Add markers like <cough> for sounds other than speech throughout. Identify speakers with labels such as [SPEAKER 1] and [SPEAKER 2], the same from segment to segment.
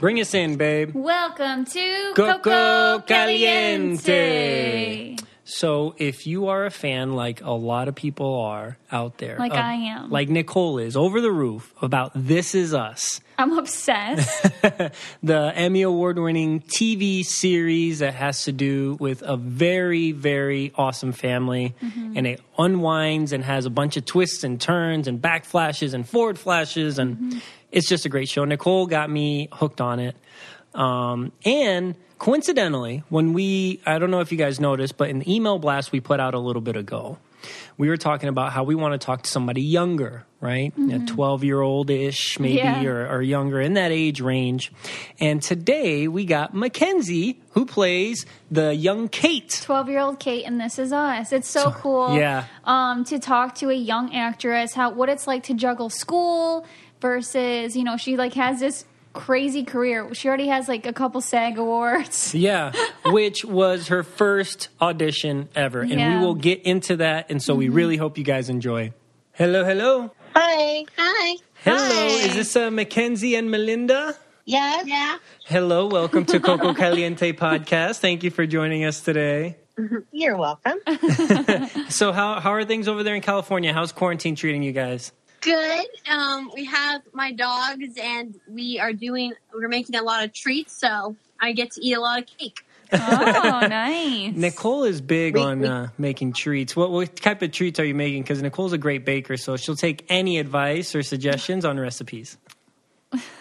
[SPEAKER 1] Bring us in, babe.
[SPEAKER 2] Welcome to
[SPEAKER 1] Coco
[SPEAKER 2] Coco
[SPEAKER 1] Caliente. So, if you are a fan, like a lot of people are out there,
[SPEAKER 2] Like
[SPEAKER 1] of-
[SPEAKER 2] I am.
[SPEAKER 1] like Nicole is, over the roof about This Is Us,
[SPEAKER 2] I'm obsessed. <laughs>
[SPEAKER 1] the Emmy Award winning TV series that has to do with a very, very awesome family.
[SPEAKER 2] Mm-hmm.
[SPEAKER 1] And it unwinds and has a bunch of twists and turns and backflashes and forward flashes. And
[SPEAKER 2] Mm-hmm.
[SPEAKER 1] It's just a great show. Nicole got me hooked on it. Um, and coincidentally, when we, I don't know if you guys noticed, but in the email blast we put out a little bit ago, we were talking about how we want to talk to somebody younger, right? A 12 year old ish, maybe,
[SPEAKER 2] Yeah.
[SPEAKER 1] or, or younger in that age range. And today we got Mackenzie, who plays the young Kate.
[SPEAKER 2] 12 year old Kate, and this is us. It's so cool.
[SPEAKER 1] yeah.
[SPEAKER 2] Um, to talk to a young actress, how what it's like to juggle school versus, you know, she like has this crazy career. She already has like a couple SAG awards. <laughs>
[SPEAKER 1] Yeah, which was her first audition ever. And
[SPEAKER 2] Yeah.
[SPEAKER 1] we will get into that. And so we really hope you guys enjoy. Hello, hello.
[SPEAKER 3] Hi. Hi.
[SPEAKER 1] Hello. Is this uh, Mackenzie and Melinda?
[SPEAKER 3] Yes. Yeah.
[SPEAKER 1] Hello, welcome to Coco <laughs> Caliente podcast. Thank you for joining us today.
[SPEAKER 3] You're welcome. <laughs>
[SPEAKER 1] So, how how are things over there in California? How's quarantine treating you guys?
[SPEAKER 4] Good. Um, we have my dogs, and we are doing. We're making a lot of treats, so I get to eat a lot of cake.
[SPEAKER 2] Oh, <laughs> nice.
[SPEAKER 1] Nicole is big
[SPEAKER 3] We-
[SPEAKER 1] on
[SPEAKER 3] we-
[SPEAKER 1] uh, making treats. What what type of treats are you making? Because Nicole's a great baker, so she'll take any advice or suggestions on recipes.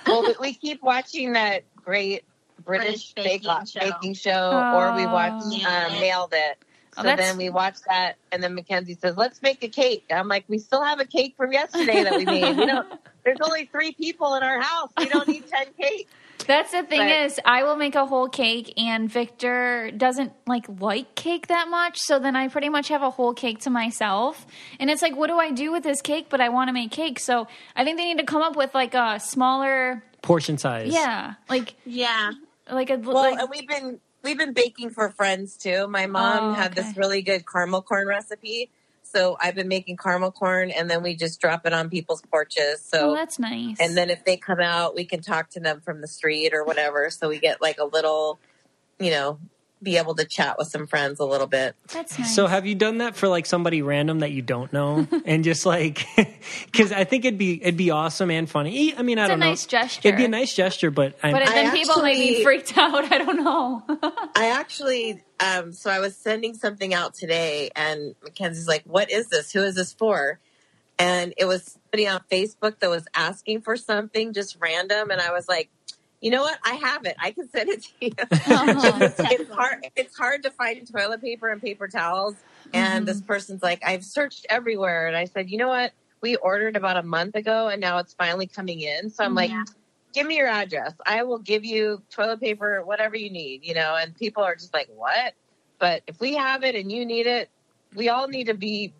[SPEAKER 3] well, we, we keep watching that great British,
[SPEAKER 4] British
[SPEAKER 3] Bake
[SPEAKER 4] baking
[SPEAKER 3] Off
[SPEAKER 4] show.
[SPEAKER 3] baking show, or we watch
[SPEAKER 2] Oh.
[SPEAKER 3] um, Nailed It.
[SPEAKER 2] Oh,
[SPEAKER 3] So
[SPEAKER 2] that's-
[SPEAKER 3] then we watch that, and then Mackenzie says, "Let's make a cake." I'm like, "We still have a cake from yesterday that we made. We don't. <laughs> There's only three people in our house. We don't need ten cakes."
[SPEAKER 2] That's the thing
[SPEAKER 3] But-
[SPEAKER 2] is, I will make a whole cake, and Victor doesn't like like cake that much. So then I pretty much have a whole cake to myself, and it's like, what do I do with this cake? But I want to make cake, so I think they need to come up with like a smaller,
[SPEAKER 1] Portion size.
[SPEAKER 2] yeah, like
[SPEAKER 4] Yeah.
[SPEAKER 2] like a
[SPEAKER 3] Well,
[SPEAKER 2] like,
[SPEAKER 3] and we've been we've been baking for friends too. My mom
[SPEAKER 2] Oh,
[SPEAKER 3] had
[SPEAKER 2] okay.
[SPEAKER 3] this really good caramel corn recipe, so I've been making caramel corn, and then we just drop it on people's porches. So
[SPEAKER 2] oh, that's nice.
[SPEAKER 3] And then if they come out, we can talk to them from the street or whatever. So we get like a little, you know, be able to chat with some friends a little bit.
[SPEAKER 2] that's nice.
[SPEAKER 1] So have you done that for like somebody random that you don't know, <laughs> and just like, <laughs> because I think it'd be it'd be awesome and funny. I mean, I
[SPEAKER 2] It's a
[SPEAKER 1] don't know.
[SPEAKER 2] It's a nice gesture.
[SPEAKER 1] It'd be a nice gesture, but I'm,
[SPEAKER 2] but
[SPEAKER 3] I
[SPEAKER 2] then people might be freaked out. I don't know. <laughs>
[SPEAKER 3] I actually, um, so I was sending something out today, and Mackenzie's like, "What is this? Who is this for?" And it was somebody on Facebook that was asking for something just random, and I was like, "You know what? I have it. I can send it to you."
[SPEAKER 2] Oh, <laughs>
[SPEAKER 3] it's hard. It's hard to find toilet paper and paper towels. And this mm-hmm. person's like, I've searched everywhere, and I said, you know what? We ordered about a month ago, and now it's finally coming in. So I'm like,
[SPEAKER 4] Yeah.
[SPEAKER 3] give me your address. I will give you toilet paper, whatever you need. You know. And people are just like, what? But if we have it and you need it, we all need to be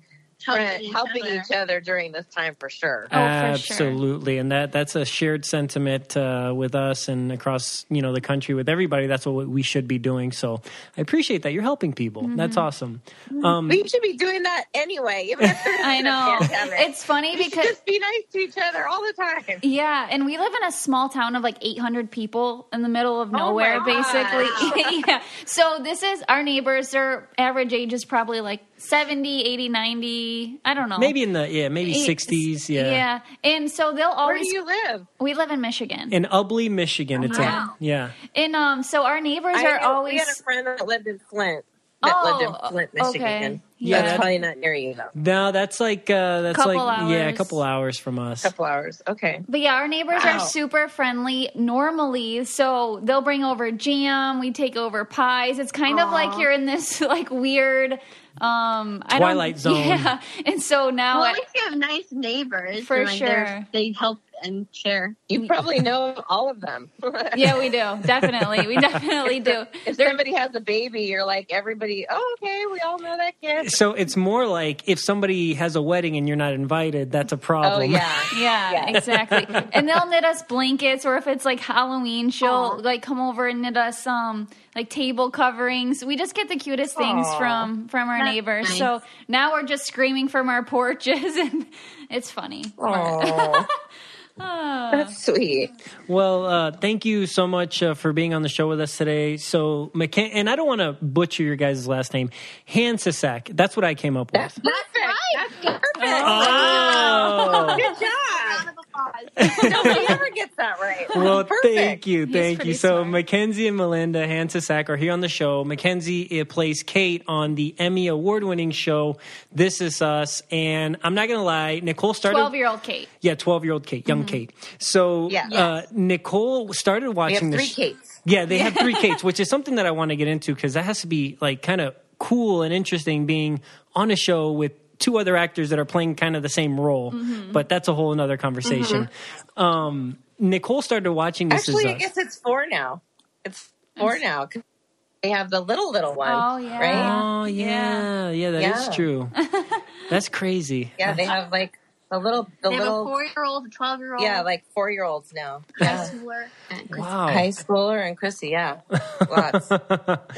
[SPEAKER 3] friend,
[SPEAKER 4] each
[SPEAKER 3] helping
[SPEAKER 4] other.
[SPEAKER 3] each other during this time for sure.
[SPEAKER 2] Oh, for sure.
[SPEAKER 1] Absolutely, and that that's a shared sentiment uh, with us and across you know the country with everybody. That's what we should be doing. So I appreciate that you're helping people. That's
[SPEAKER 2] Mm-hmm.
[SPEAKER 1] awesome. Um,
[SPEAKER 3] we should be doing that anyway. Even if there's
[SPEAKER 2] I
[SPEAKER 3] a
[SPEAKER 2] know. It's funny
[SPEAKER 3] We
[SPEAKER 2] because
[SPEAKER 3] just be nice to each other all the time.
[SPEAKER 2] Yeah, and we live in a small town of like 800 people in the middle of
[SPEAKER 3] Oh
[SPEAKER 2] nowhere,
[SPEAKER 3] my
[SPEAKER 2] basically. <laughs> yeah. So this is our neighbors. Their average age is probably like 70, 80, 90. Maybe. I don't know.
[SPEAKER 1] Maybe in the yeah, maybe sixties. Yeah.
[SPEAKER 2] Yeah. And so they'll always.
[SPEAKER 3] Where do you live?
[SPEAKER 2] we live in Michigan.
[SPEAKER 1] In Ubly, Michigan. It's
[SPEAKER 2] Wow.
[SPEAKER 1] in yeah.
[SPEAKER 2] and um, so our neighbors
[SPEAKER 3] I
[SPEAKER 2] are
[SPEAKER 3] knew-
[SPEAKER 2] always.
[SPEAKER 3] We had a friend that lived in Flint. That
[SPEAKER 2] Oh,
[SPEAKER 3] lived in Flint,
[SPEAKER 2] okay.
[SPEAKER 3] Michigan.
[SPEAKER 1] Yeah,
[SPEAKER 3] That's
[SPEAKER 1] that-
[SPEAKER 3] probably not near you though.
[SPEAKER 1] No, that's like uh that's
[SPEAKER 2] Couple
[SPEAKER 1] like yeah, a couple hours from us.
[SPEAKER 3] A couple hours. Okay.
[SPEAKER 2] But yeah, our neighbors
[SPEAKER 3] Wow.
[SPEAKER 2] are super friendly normally. So they'll bring over jam, we take over pies. It's kind of like you're in this <laughs> like weird um I don't-
[SPEAKER 1] Twilight <laughs> Zone.
[SPEAKER 2] Yeah. And so now
[SPEAKER 4] Well,
[SPEAKER 2] I-
[SPEAKER 4] at least you have nice neighbors.
[SPEAKER 2] For
[SPEAKER 4] and, like, they're-
[SPEAKER 2] sure.
[SPEAKER 4] They help and share.
[SPEAKER 3] You probably know all of them. <laughs>
[SPEAKER 2] yeah, we do. Definitely. We <laughs> definitely do.
[SPEAKER 3] If
[SPEAKER 2] They're-
[SPEAKER 3] somebody has a baby, you're like everybody. Oh, okay, we all know that kid.
[SPEAKER 1] So it's more like if somebody has a wedding and you're not invited, that's a problem.
[SPEAKER 3] Oh yeah, <laughs>
[SPEAKER 2] Yeah,
[SPEAKER 3] Yeah.
[SPEAKER 2] exactly. And they'll knit us blankets, or if it's like Halloween, she'll
[SPEAKER 4] Aw.
[SPEAKER 2] like come over and knit us um like table coverings. We just get the cutest things
[SPEAKER 3] Aw.
[SPEAKER 2] from from our
[SPEAKER 4] That's
[SPEAKER 2] neighbors.
[SPEAKER 4] nice.
[SPEAKER 2] So now we're just screaming from our porches, and it's funny.
[SPEAKER 3] Aw,
[SPEAKER 2] Ah.
[SPEAKER 3] that's sweet.
[SPEAKER 1] Well, uh, thank you so much uh, for being on the show with us today. So, McCann, and I don't want to butcher your guys' last name, Hancsicsak. That's what I came up with.
[SPEAKER 3] That's perfect. That's perfect.
[SPEAKER 1] Oh.
[SPEAKER 3] Good job.
[SPEAKER 4] Round of applause.
[SPEAKER 3] Nobody ever gets that right. <laughs>
[SPEAKER 1] Well,
[SPEAKER 3] perfect.
[SPEAKER 1] thank you, thank you. So,
[SPEAKER 2] smart.
[SPEAKER 1] Mackenzie and Melinda Hancsicsak are here on the show. Mackenzie uh, plays Kate on the Emmy award-winning show This Is Us, and I'm not gonna lie, Nicole started.
[SPEAKER 2] Twelve year old Kate.
[SPEAKER 1] Yeah, 12 year old Kate, young Kate. So,
[SPEAKER 3] Yeah.
[SPEAKER 1] uh, Nicole started
[SPEAKER 3] We have
[SPEAKER 1] watching
[SPEAKER 3] three
[SPEAKER 1] this.
[SPEAKER 3] Kates.
[SPEAKER 1] Yeah, they have three <laughs> Kates, which is something that I want to get into because that has to be like kind of cool and interesting being on a show with two other actors that are playing kind of the same role.
[SPEAKER 3] Mm-hmm.
[SPEAKER 1] But that's a whole another conversation. Um, Nicole started watching this.
[SPEAKER 3] Actually,
[SPEAKER 1] Is
[SPEAKER 3] I guess it's four now. It's four now. 'cause They have the little little one.
[SPEAKER 2] Oh, yeah.
[SPEAKER 3] Right?
[SPEAKER 1] Oh yeah, yeah, that is
[SPEAKER 3] Yeah.
[SPEAKER 1] true. <laughs> That's crazy.
[SPEAKER 3] Yeah, they have like the little the
[SPEAKER 4] They a
[SPEAKER 3] little
[SPEAKER 4] four-year-old, a twelve-year-old.
[SPEAKER 3] yeah like four year olds now.
[SPEAKER 4] high
[SPEAKER 3] Yeah.
[SPEAKER 4] schooler. and Chris-
[SPEAKER 1] Wow.
[SPEAKER 3] High schooler and Chrissy, yeah, lots. <laughs>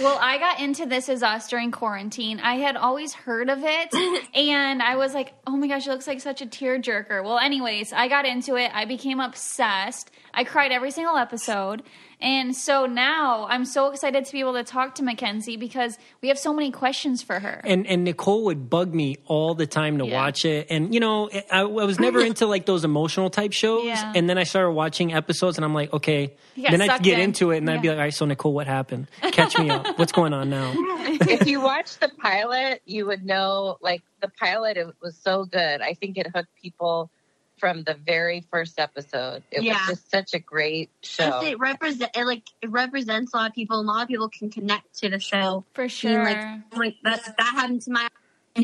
[SPEAKER 2] Well, I got into This Is Us during quarantine. I had always heard of it, <coughs> and I was like, oh my gosh, it looks like such a tearjerker. Well, anyways, I got into it. I became obsessed. I cried every single episode. And so now I'm so excited to be able to talk to Mackenzie because we have so many questions for her.
[SPEAKER 1] and and Nicole would bug me all the time to
[SPEAKER 2] Yeah.
[SPEAKER 1] watch it. And you know, I, I was never <laughs> into like those emotional type shows.
[SPEAKER 2] Yeah.
[SPEAKER 1] And then I started watching episodes, and I'm like, okay. Then I
[SPEAKER 2] sucked
[SPEAKER 1] get
[SPEAKER 2] in.
[SPEAKER 1] into it, and I'd be like, all right, so Nicole, what happened? Catch me up. What's going on now? <laughs>
[SPEAKER 3] if you watch the pilot, you would know. Like the pilot, it was so good. I think it hooked people from the very first episode. It
[SPEAKER 4] Yeah.
[SPEAKER 3] was just such a great show.
[SPEAKER 4] It represent it, like it represents a lot of people. and A lot of people can connect to the show.
[SPEAKER 2] For
[SPEAKER 4] Being
[SPEAKER 2] sure.
[SPEAKER 4] like, oh that that happened to my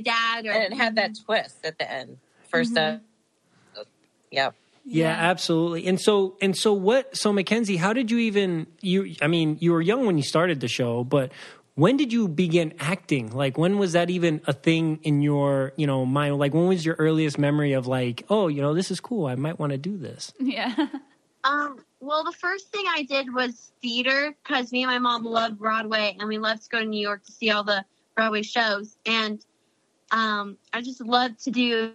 [SPEAKER 4] dad. Or
[SPEAKER 3] and it had that twist at the end. 1st
[SPEAKER 2] Mm-hmm.
[SPEAKER 3] episode. Yep.
[SPEAKER 1] Yeah, absolutely. And so and so what so Mackenzie, how did you even you I mean, you were young when you started the show, but when did you begin acting? Like when was that even a thing in your, you know, mind? Like when was your earliest memory of like, oh, you know, this is cool. I might want to do this.
[SPEAKER 2] yeah. <laughs>
[SPEAKER 4] Um, well, the first thing I did was theater because me and my mom love Broadway and we love to go to New York to see all the Broadway shows. And um, I just love to do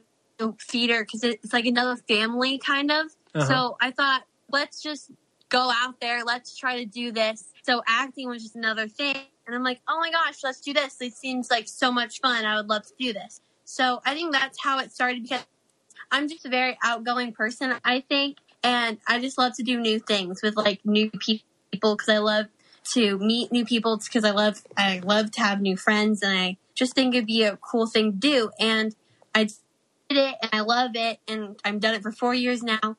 [SPEAKER 4] theater because it's like another family kind of.
[SPEAKER 1] Uh-huh.
[SPEAKER 4] So I thought, let's just go out there. Let's try to do this. So acting was just another thing. And I'm like, oh my gosh, let's do this. It seems like so much fun. I would love to do this. So I think that's how it started because I'm just a very outgoing person, I think. And I just love to do new things with like new people because I love to meet new people because I love I love to have new friends and I just think it'd be a cool thing to do and I did it and I love it and I've done it for four years now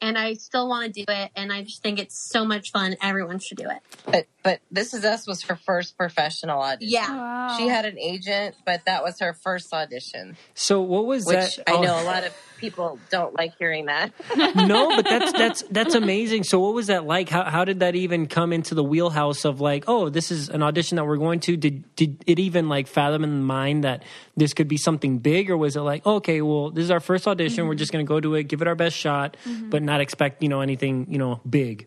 [SPEAKER 4] and I still want to do it and I just think it's so much fun. Everyone should do it.
[SPEAKER 3] But but This Is Us was her first professional audition.
[SPEAKER 4] Yeah.
[SPEAKER 2] Wow.
[SPEAKER 3] She had an agent, but that was her first audition,
[SPEAKER 1] So what was
[SPEAKER 3] which
[SPEAKER 1] that?
[SPEAKER 3] I
[SPEAKER 1] oh,
[SPEAKER 3] know a lot of people don't like hearing that. <laughs>
[SPEAKER 1] no, but that's that's that's amazing. So what was that like? How how did that even come into the wheelhouse of like, oh, this is an audition that we're going to? Did did it even like fathom in mind that this could be something big, or was it like, okay, well, this is our first audition, we're mm-hmm. just going to go to it, give it our best shot, mm-hmm. but not expect you know anything you know big?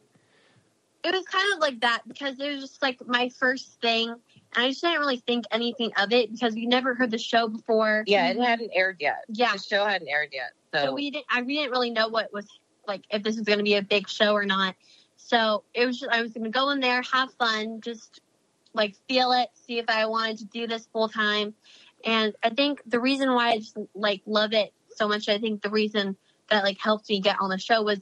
[SPEAKER 4] It was kind of like that because it was just like my first thing and I just didn't really think anything of it because we never heard the show before.
[SPEAKER 3] Yeah, it hadn't aired yet.
[SPEAKER 4] Yeah.
[SPEAKER 3] the show hadn't aired yet. So,
[SPEAKER 4] So we didn't. I we didn't really know what was like if this was going to be a big show or not. So it was. Just, I was going to go in there, have fun, just like feel it, see if I wanted to do this full time. And I think the reason why I just like love it so much, I think the reason that like helped me get on the show was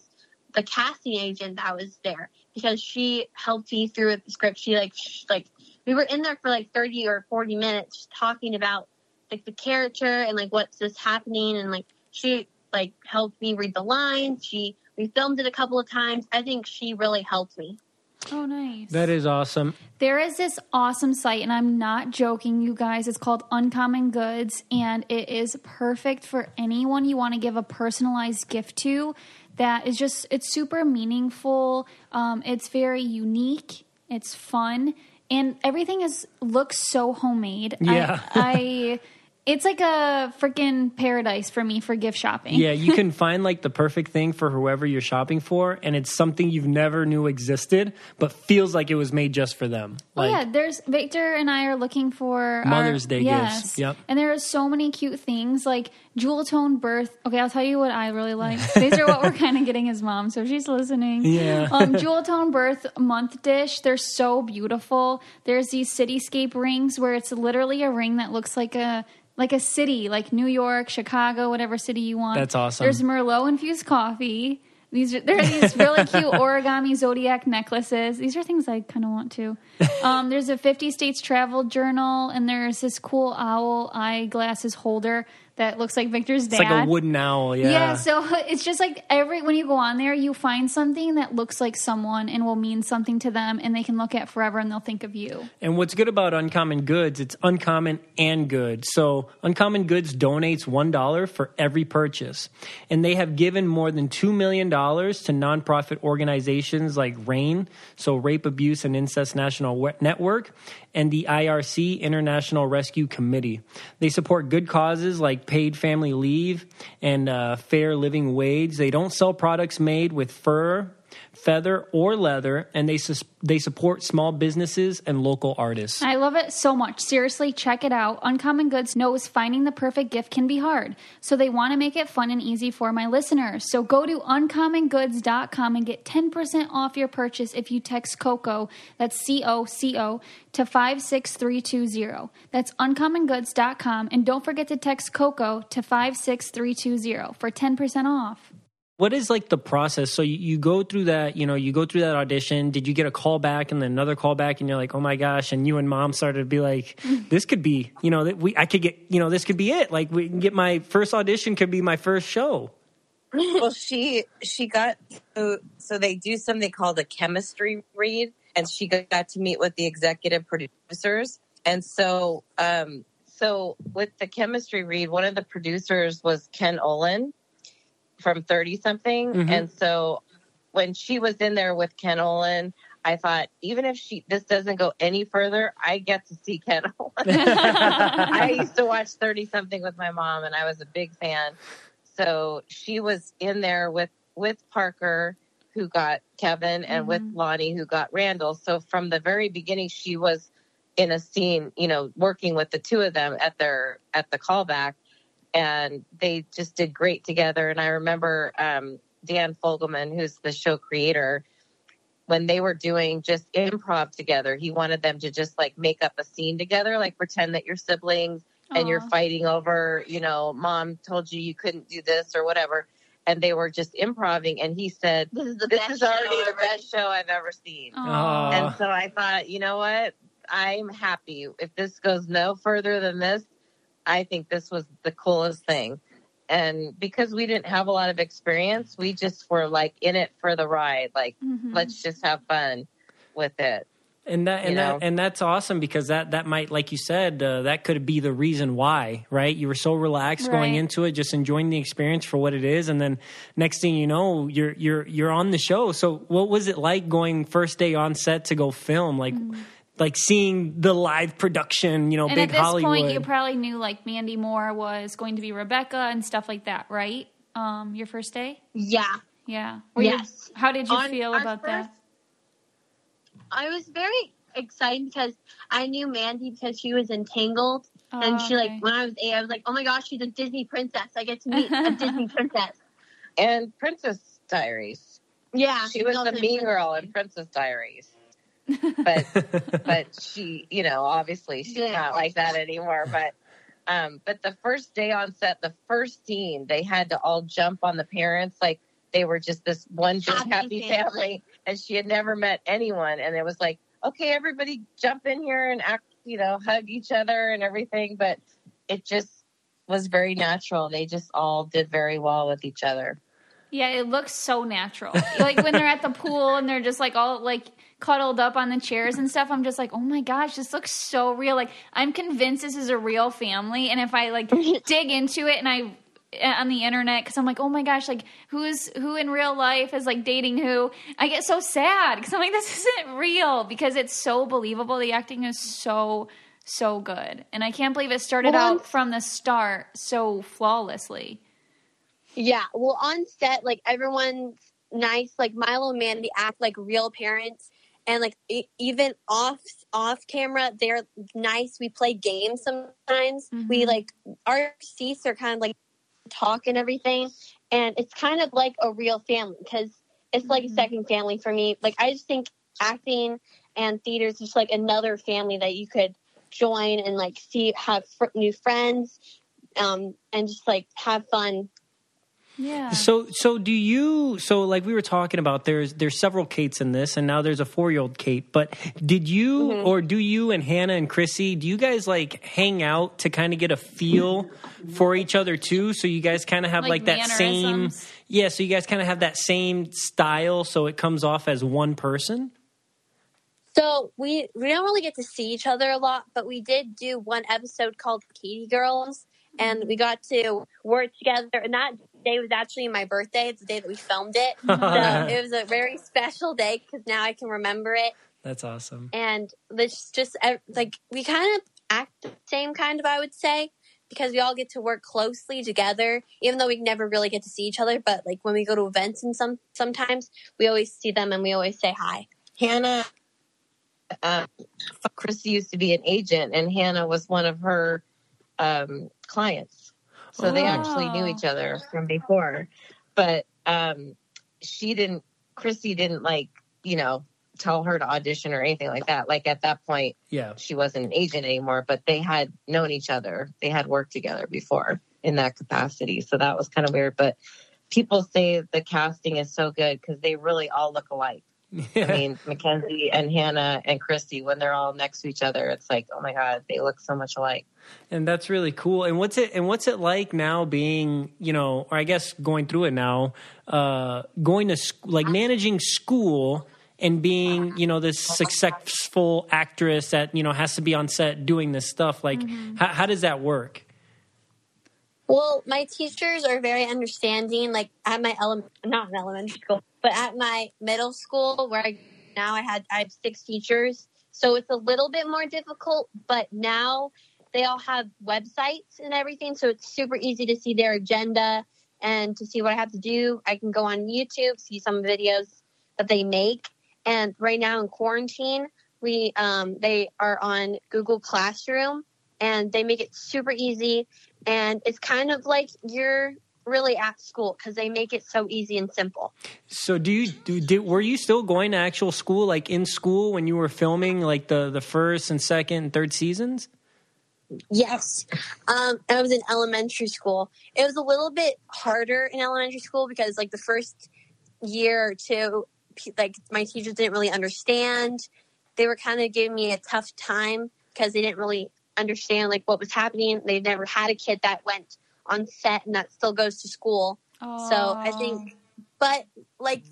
[SPEAKER 4] the casting agent that was there because she helped me through the script. She like sh- like we were in there for like 30 or 40 minutes talking about like the character and like what's just happening and like she like helped me read the lines. She we filmed it a couple of times. I think she really helped me.
[SPEAKER 2] Oh, nice.
[SPEAKER 1] That is awesome.
[SPEAKER 2] There is this awesome site, and I'm not joking, you guys. It's called Uncommon Goods, and it is perfect for anyone you want to give a personalized gift to. That is just, it's super meaningful. Um, it's very unique. It's fun, and everything is looks so homemade. I-
[SPEAKER 1] Yeah. <laughs>
[SPEAKER 2] I, it's like a freaking paradise for me for gift shopping.
[SPEAKER 1] Yeah, you can <laughs> find like the perfect thing for whoever you're shopping for, and it's something you've never knew existed, but feels like it was made just for them.
[SPEAKER 2] Oh
[SPEAKER 1] Like,
[SPEAKER 2] yeah, there's Victor and I are looking for our-
[SPEAKER 1] Mother's Day
[SPEAKER 2] yes.
[SPEAKER 1] gifts. Yep.
[SPEAKER 2] And there are so many cute things like jewel tone birth. Okay, I'll tell you what I really like. <laughs> These are what we're kind of getting as mom, so she's listening.
[SPEAKER 1] Yeah.
[SPEAKER 2] Um, <laughs> jewel tone birth month dish. They're so beautiful. There's these cityscape rings where it's literally a ring that looks like a like a city, like New York, Chicago, whatever city you want.
[SPEAKER 1] That's awesome.
[SPEAKER 2] There's Merlot infused coffee. These are, there are these really cute <laughs> origami zodiac necklaces. These are things I kind of want to. Um, there's a 50 states travel journal, and there's this cool owl eyeglasses holder that looks like Victor's
[SPEAKER 1] it's
[SPEAKER 2] dad.
[SPEAKER 1] like a wooden owl. Yeah.
[SPEAKER 2] Yeah, so <laughs> it's just like every when you go on there, you find something that looks like someone and will mean something to them, and they can look at forever and they'll think of you.
[SPEAKER 1] And what's good about Uncommon Goods, it's uncommon and good. So Uncommon Goods donates $1 for every purchase. And they have given more than $2 million to nonprofit organizations like RAINN, so Rape, Abuse, and Incest National Network, and the IRC, International Rescue Committee. They support good causes like paid family leave and uh, fair living wage. They don't sell products made with fur, feather, or leather, and they sus- they support small businesses and local artists.
[SPEAKER 2] I love it so much. Seriously, check it out. Uncommon Goods knows finding the perfect gift can be hard, so they want to make it fun and easy for my listeners. So go to uncommongoods.com and get 10% off your purchase if you text COCO, that's C O C O, to 56320. That's uncommongoods.com, and don't forget to text COCO to 56320 for 10% off.
[SPEAKER 1] What is like the process? So you, you go through that, you know, you go through that audition. Did you get a call back and then another call back, and you're like, oh my gosh, and you and mom started to be like, <laughs> this could be, you know, that we I could get, you know, this could be it. Like we can get my first audition could be my first show.
[SPEAKER 3] well she she got so, so they do something called a chemistry read and she got to meet with the executive producers and so um so with the chemistry read one of the producers was ken olin from 30 something
[SPEAKER 1] Mhm.
[SPEAKER 3] and so when she was in there with ken olin i thought even if she this doesn't go any further i get to see ken olin <laughs> I used to watch 30 something with my mom and I was a big fan. So she was in there with with Parker who got Kevin and with Lonnie who got Randall. So from the very beginning she was in a scene, you know, working with the two of them at their at the callback and they just did great together and I remember um Dan Fogelman who's the show creator when they were doing just improv together, he wanted them to just like make up a scene together, like pretend that you're siblings and you're fighting over, you know, mom told you you couldn't do this or whatever. And they were just improving. And he said,
[SPEAKER 4] This is the
[SPEAKER 3] This
[SPEAKER 4] best
[SPEAKER 3] is already the
[SPEAKER 4] ever."
[SPEAKER 3] best show I've ever seen.
[SPEAKER 2] Aw.
[SPEAKER 3] And so I thought, you know what? I'm happy. If this goes no further than this, I think this was the coolest thing. And because we didn't have a lot of experience, we just were like in it for the ride. Like,
[SPEAKER 2] Mhm.
[SPEAKER 3] let's just have fun with it.
[SPEAKER 1] And that and
[SPEAKER 3] You know?
[SPEAKER 1] that and that's awesome because that that might, like you said, uh, that could be the reason why, right? You were so relaxed going into it, just enjoying the experience for what it is, and then next thing you know, you're you're you're on the show. So, what was it like going first day on set to go film? Like, like seeing the live production, you know,
[SPEAKER 2] and
[SPEAKER 1] big
[SPEAKER 2] at this
[SPEAKER 1] Hollywood.
[SPEAKER 2] point, you probably knew like Mandy Moore was going to be Rebecca and stuff like that, right? Um, your first day,
[SPEAKER 4] Yeah.
[SPEAKER 2] yeah. Were you-
[SPEAKER 4] Yes.
[SPEAKER 2] how did you
[SPEAKER 4] On
[SPEAKER 2] feel
[SPEAKER 4] our
[SPEAKER 2] about that?
[SPEAKER 4] I was very excited because I knew Mandy because she was in Tangled. and
[SPEAKER 2] Oh,
[SPEAKER 4] she
[SPEAKER 2] okay.
[SPEAKER 4] like when I was eight, I was like, Oh my gosh, she's a Disney princess. I get to meet a Disney <laughs> princess.
[SPEAKER 3] And Princess Diaries.
[SPEAKER 4] Yeah.
[SPEAKER 3] She was
[SPEAKER 4] also
[SPEAKER 3] the
[SPEAKER 4] in
[SPEAKER 3] mean
[SPEAKER 4] Princess
[SPEAKER 3] girl in Princess Diaries. But <laughs> but she, you know, obviously she's
[SPEAKER 4] Yeah.
[SPEAKER 3] not like that anymore. But Um, but the first day on set, the first scene, they had to all jump on the parents like they were just this one big
[SPEAKER 4] Happy
[SPEAKER 3] happy
[SPEAKER 4] family.
[SPEAKER 3] family, and she had never met anyone. And it was like, okay, everybody jump in here and act, you know, hug each other and everything. But it just was very natural. They just all did very well with each other.
[SPEAKER 2] Yeah, it looks so natural. <laughs> like when they're at the pool and they're just like all like cuddled up on the chairs and stuff. I'm just like, oh my gosh, this looks so real. Like I'm convinced this is a real family. And if I like <laughs> dig into it and I eh, on the internet because I'm like, oh my gosh, like who's who in real life is like dating who? I get so sad because I'm like, this isn't real because it's so believable. The acting is so so good, and I can't believe it started
[SPEAKER 4] Well,
[SPEAKER 2] out from the start so flawlessly.
[SPEAKER 4] Yeah, well, on set, like everyone's nice. Like Milo and Mandy act like real parents, and like e- even off off camera, they're nice. We play games sometimes. We
[SPEAKER 2] Mhm.
[SPEAKER 4] like our seats are kind of like talk and everything, and it's kind of like a real family because it's like
[SPEAKER 2] Mhm.
[SPEAKER 4] a second family for me. Like I just think acting and theater is just like another family that you could join and like see have fr- new friends, um, and just like have fun
[SPEAKER 2] Yeah.
[SPEAKER 1] So so do you so like we were talking about there's there's several Kates in this and now there's a four year old Kate. But did you
[SPEAKER 4] Mm-hmm.
[SPEAKER 1] or do you and Hannah and Chrissy, do you guys like hang out to kind of get a feel for each other too? So you guys kind of have
[SPEAKER 2] Like
[SPEAKER 1] like, that same? Yeah, so you guys kind of have that same style so it comes off as one person?
[SPEAKER 4] So we we don't really get to see each other a lot, but we did do one episode called Katie Girls, and we got to work together. And that day was actually my birthday. It's the day that we filmed it, <laughs> so it was a very special day because now I can remember it.
[SPEAKER 1] That's awesome.
[SPEAKER 4] And this just uh, like we kind of act the same kind of, I would say, because we all get to work closely together, even though we never really get to see each other. But like when we go to events and some sometimes we always see them and we always say hi.
[SPEAKER 3] Hannah, um, Chrissy used to be an agent, and Hannah was one of her um, clients. So they actually knew
[SPEAKER 2] Oh.
[SPEAKER 3] each other from before. But um, she didn't, Chrissy didn't like, you know, tell her to audition or anything like that. Like at that point,
[SPEAKER 1] Yeah.
[SPEAKER 3] she wasn't an agent anymore, but they had known each other. They had worked together before in that capacity. So that was kind of weird. But people say the casting is so good because they really all look alike. I <laughs> mean, Mackenzie and Hannah and Chrissy, when they're all next to each other, it's like, oh my God, they look so much alike.
[SPEAKER 1] And that's really cool. And what's it and what's it like now being, you know, or I guess going through it now, uh going to sc- like managing school and being, you know, this successful actress that, you know, has to be on set doing this stuff. Like how, how does that work?
[SPEAKER 4] Well, my teachers are very understanding. Like at my ele- not in elementary school, but at my middle school where I now I had I have six teachers, so it's a little bit more difficult. But now they all have websites and everything, so it's super easy to see their agenda and to see what I have to do. I can go on YouTube, see some videos that they make. And right now in quarantine, we um, they are on Google Classroom, and they make it super easy and it's kind of like you're really at school because they make it so easy and simple.
[SPEAKER 1] So do you do did, were you still going to actual school like in school when you were filming like the the first and second and third seasons?
[SPEAKER 4] Yes, um, I was in elementary school. It was a little bit harder in elementary school because like the first year or two, like my teachers didn't really understand. They were kind of giving me a tough time because they didn't really understand like what was happening. They never had a kid that went on set and that still goes to school. So I think, but like,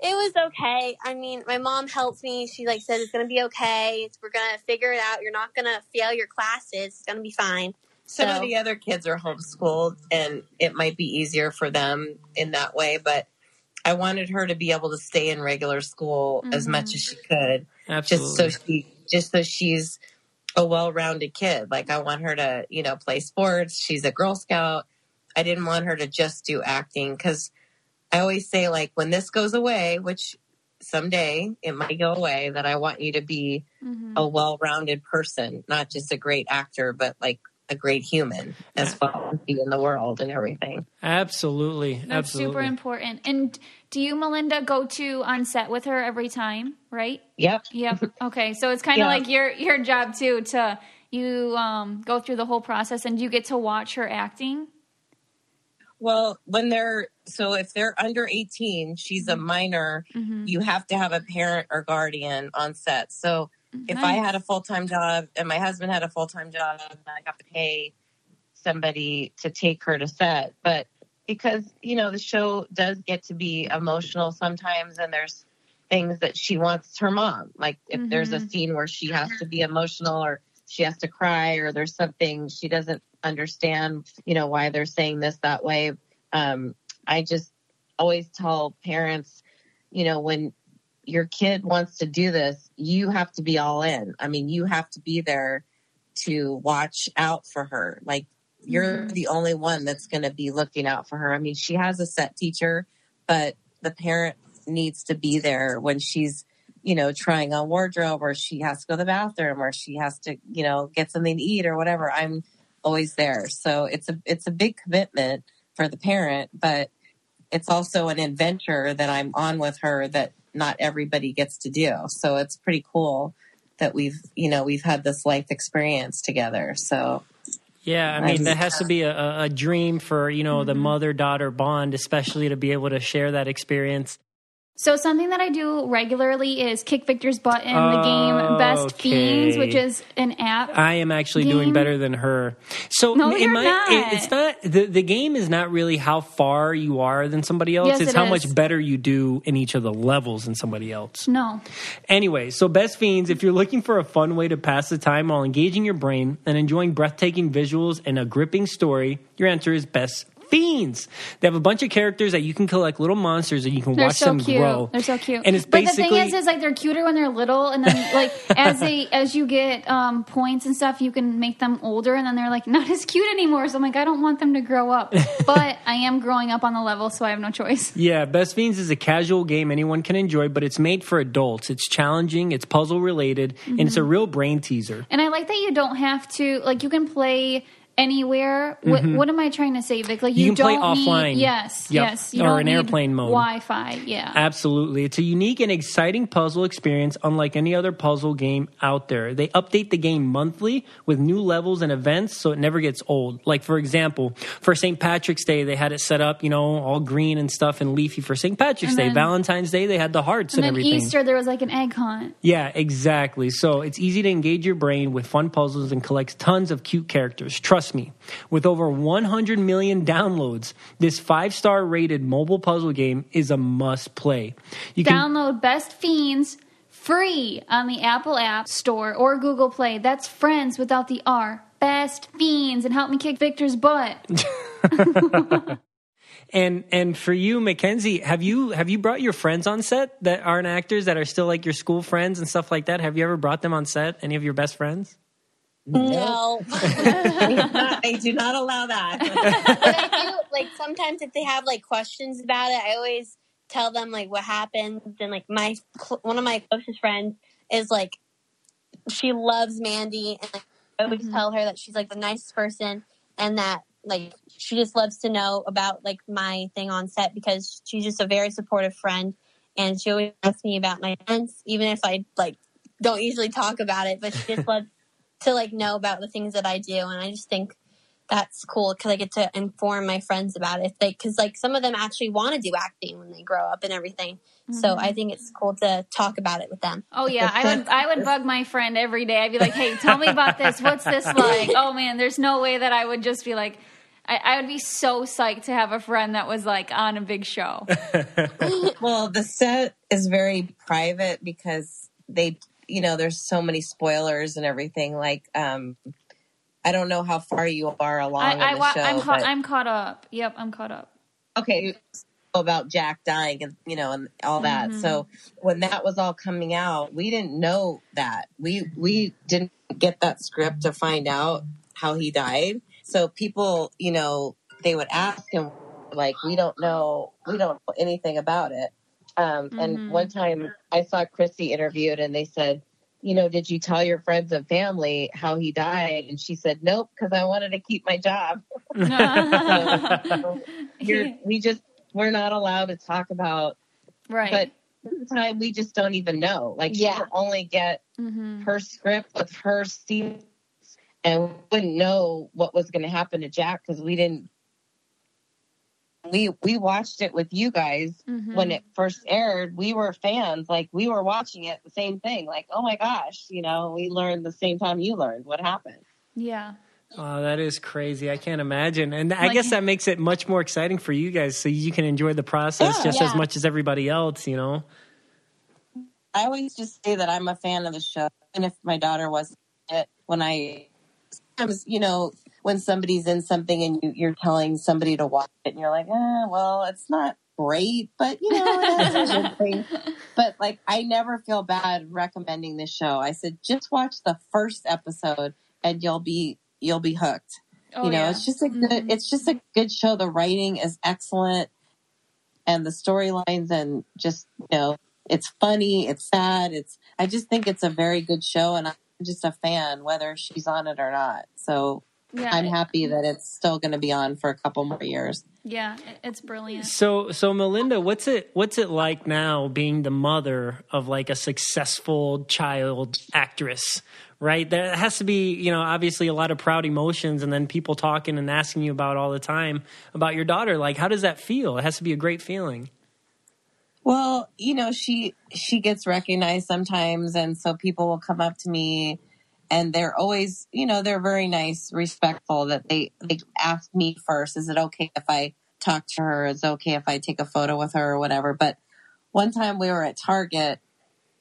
[SPEAKER 4] it was okay. I mean, my mom helped me. She like said it's gonna be okay. It's, we're gonna figure it out. You're not gonna fail your classes. It's gonna be fine.
[SPEAKER 3] Some of the other kids are homeschooled, and it might be easier for them in that way. But I wanted her to be able to stay in regular school as
[SPEAKER 2] Mhm.
[SPEAKER 3] much as she could,
[SPEAKER 1] Absolutely.
[SPEAKER 3] just so she, just so she's a well-rounded kid. Like I want her to, you know, play sports. She's a Girl Scout. I didn't want her to just do acting because I always say, like, when this goes away, which someday it might go away, that I want you to be
[SPEAKER 2] Mhm.
[SPEAKER 3] a well-rounded person, not just a great actor, but like a great human as well, and be in the world and everything.
[SPEAKER 1] Absolutely.
[SPEAKER 2] That's
[SPEAKER 1] Absolutely.
[SPEAKER 2] super important. And do you, Melinda, go to on set with her every time? Right?
[SPEAKER 3] Yep.
[SPEAKER 2] Yep. <laughs> Okay. So it's kind of
[SPEAKER 3] Yeah.
[SPEAKER 2] like your your job too to you um, go through the whole process and you get to watch her acting?
[SPEAKER 3] Well, when they're so if they're under 18, she's a minor,
[SPEAKER 2] Mm-hmm.
[SPEAKER 3] you have to have a parent or guardian on set. So if I had a full time job and my husband had a full time job, I have to pay somebody to take her to set. But because, you know, the show does get to be emotional sometimes and there's things that she wants her mom. Like if there's a scene where she has to be emotional or she has to cry or there's something she doesn't understand, you know, why they're saying this that way. Um, I just always tell parents, you know, when your kid wants to do this, you have to be all in. I mean, you have to be there to watch out for her. Like you're mm-hmm. the only one that's going to be looking out for her. I mean, she has a set teacher, but the parent needs to be there when she's, you know, trying on wardrobe or she has to go to the bathroom or she has to, you know, get something to eat or whatever. I'm always there. So it's a it's a big commitment for the parent, but it's also an adventure that I'm on with her that not everybody gets to do. So it's pretty cool that we've, you know, we've had this life experience together. So
[SPEAKER 1] Yeah, I mean that has to be a, a- dream for you know the
[SPEAKER 2] Mm-hmm.
[SPEAKER 1] mother daughter bond, especially to be able to share that experience.
[SPEAKER 2] So something that I do regularly is kick Victor's butt in the game Best
[SPEAKER 1] Okay.
[SPEAKER 2] Fiends, which is an app.
[SPEAKER 1] I am actually doing better than her. So
[SPEAKER 2] No, you're
[SPEAKER 1] my,
[SPEAKER 2] not.
[SPEAKER 1] it- it's not the the game is not really how far you are than somebody else.
[SPEAKER 2] Yes,
[SPEAKER 1] it's
[SPEAKER 2] it
[SPEAKER 1] how
[SPEAKER 2] is.
[SPEAKER 1] much better you do in each of the levels than somebody else.
[SPEAKER 2] no.
[SPEAKER 1] Anyway, so Best Fiends, if you're looking for a fun way to pass the time while engaging your brain and enjoying breathtaking visuals and a gripping story, your answer is Best Fiends. They have a bunch of characters that you can collect little monsters and you can
[SPEAKER 2] They're
[SPEAKER 1] watch
[SPEAKER 2] so
[SPEAKER 1] them
[SPEAKER 2] cute.
[SPEAKER 1] grow.
[SPEAKER 2] They're so cute.
[SPEAKER 1] And it's
[SPEAKER 2] but the thing is, is like they're cuter when they're little, and then <laughs> like as they as you get um, points and stuff, you can make them older, and then they're like not as cute anymore. So I'm like, I don't want them to grow up, <laughs> but I am growing up on the level, so I have no choice. <laughs>
[SPEAKER 1] Yeah, Best Fiends is a casual game anyone can enjoy, but it's made for adults. It's challenging, it's puzzle related, and it's a
[SPEAKER 2] Mm-hmm.
[SPEAKER 1] real brain teaser.
[SPEAKER 2] And I like that you don't have to like you can play anywhere. What, what am I trying to say, Vic? Like
[SPEAKER 1] Mm-hmm. You
[SPEAKER 2] you,
[SPEAKER 1] can play
[SPEAKER 2] don't need-
[SPEAKER 1] offline.
[SPEAKER 2] Yes,
[SPEAKER 1] Yep.
[SPEAKER 2] yes. You
[SPEAKER 1] Or
[SPEAKER 2] need
[SPEAKER 1] airplane mode.
[SPEAKER 2] Wi-Fi. Yeah.
[SPEAKER 1] Absolutely. It's a unique and exciting puzzle experience unlike any other puzzle game out there. They update the game monthly with new levels and events so it never gets old. Like, for example, for St. Patrick's Day, they had it set up, you know, all green and stuff and leafy for St. Patrick's
[SPEAKER 2] And
[SPEAKER 1] Day.
[SPEAKER 2] then-
[SPEAKER 1] Valentine's Day, they had the hearts and,
[SPEAKER 2] and then
[SPEAKER 1] everything.
[SPEAKER 2] Easter, there was like an egg hunt.
[SPEAKER 1] Yeah, exactly. So it's easy to engage your brain with fun puzzles and collect tons of cute characters. Trust me. With over 100 million downloads, this five star rated mobile puzzle game is a must play. You can
[SPEAKER 2] Download Best Fiends free on the Apple App Store or Google Play. That's friends without the R. Best Fiends and help me kick Victor's butt. <laughs>
[SPEAKER 1] and and for you, Mackenzie, have you have you brought your friends on set that aren't actors that are still like your school friends and stuff like that? Have you ever brought them on set? Any of your best friends?
[SPEAKER 4] No. <laughs> <laughs>
[SPEAKER 3] I do not allow that.
[SPEAKER 4] but I <laughs> do like sometimes if they have like questions about it, I always tell them like what happened. And like my cl- one of my closest friends is like she loves Mandy, and like, I always mm-hmm. tell her that she's like the nicest person, and that like she just loves to know about like my thing on set because she's just a very supportive friend, and she always asks me about my events, even if I like don't usually talk about it, but she just loves to like know about the things that I do, and I just think that's cool because I get to inform my friends about it. Because like some of them actually want to do acting when they grow up and everything. So I mm-hmm. think it's cool to talk about it with them.
[SPEAKER 2] Oh yeah, I would I would bug my friend every day. I'd be like, "Hey, tell me about this. What's this <laughs> like?" Oh man, there's no way that I would just be like, I, I would be so psyched to have a friend that was like on a big show. <laughs>
[SPEAKER 3] well, the set is very private because they, you know, there's so many spoilers and everything. Like, um, I don't know how far you are along
[SPEAKER 2] I,
[SPEAKER 3] in
[SPEAKER 2] I
[SPEAKER 3] the
[SPEAKER 2] wa-
[SPEAKER 3] show.
[SPEAKER 2] I'm caught.
[SPEAKER 3] but-
[SPEAKER 2] I'm caught up. Yep, I'm caught up.
[SPEAKER 3] okay about Jack dying and you know and all that. So when that was all coming out, we didn't know that. We we didn't get that script to find out how he died. So people, you know, they would ask him like we don't know we don't know anything about it. Um and one time I saw Chrissy interviewed and they said you know, did you tell your friends and family how he died? And she said, nope, because I wanted to keep my job. <laughs> <laughs> <laughs> So you're, we just we're not allowed to talk about
[SPEAKER 2] right.
[SPEAKER 3] but time we just don't even know like
[SPEAKER 4] Yeah.
[SPEAKER 3] she'll only get
[SPEAKER 2] Mhm.
[SPEAKER 3] her script with her scenes and we wouldn't know what was going to happen to Jack because we didn't. We we watched it with you guys
[SPEAKER 2] Mhm.
[SPEAKER 3] when it first aired. We were fans, like we were watching it, the same thing. Like, oh my gosh, you know, we learned the same time you learned what happened.
[SPEAKER 2] yeah.
[SPEAKER 1] Oh, that is crazy. I can't imagine. And I
[SPEAKER 2] Like-
[SPEAKER 1] guess that makes it much more exciting for you guys so you can enjoy the process
[SPEAKER 3] Yeah.
[SPEAKER 1] just as much as everybody else, you know?
[SPEAKER 3] I always just say that I'm a fan of the show, and if my daughter wasn't it, when I sometimes you know when somebody's in something and you, you're telling somebody to watch it, and you're like, eh, well, it's not great, but you know, it a good <laughs> thing. But like, I never feel bad recommending this show. I said, just watch the first episode, and you'll be you'll be hooked.
[SPEAKER 2] Oh,
[SPEAKER 3] you know,
[SPEAKER 2] yeah.
[SPEAKER 3] it's just a good
[SPEAKER 2] Mhm.
[SPEAKER 3] it's just a good show. The writing is excellent, and the storylines, and just you know, it's funny, it's sad, it's. I just think it's a very good show, and I'm just a fan, whether she's on it or not. So
[SPEAKER 2] yeah.
[SPEAKER 3] I'm happy that it's still going to be on for a couple more years.
[SPEAKER 2] Yeah, it's brilliant.
[SPEAKER 1] So so Melinda, what's it what's it like now being the mother of like a successful child actress? Right? There has to be, you know, obviously a lot of proud emotions and then people talking and asking you about all the time about your daughter. Like how does that feel? It has to be a great feeling.
[SPEAKER 3] Well, you know, she she gets recognized sometimes, and so people will come up to me, and they're always, you know, they're very nice, respectful. That they they ask me first, is it okay if I talk to her? Is it okay if I take a photo with her or whatever? But one time we were at Target,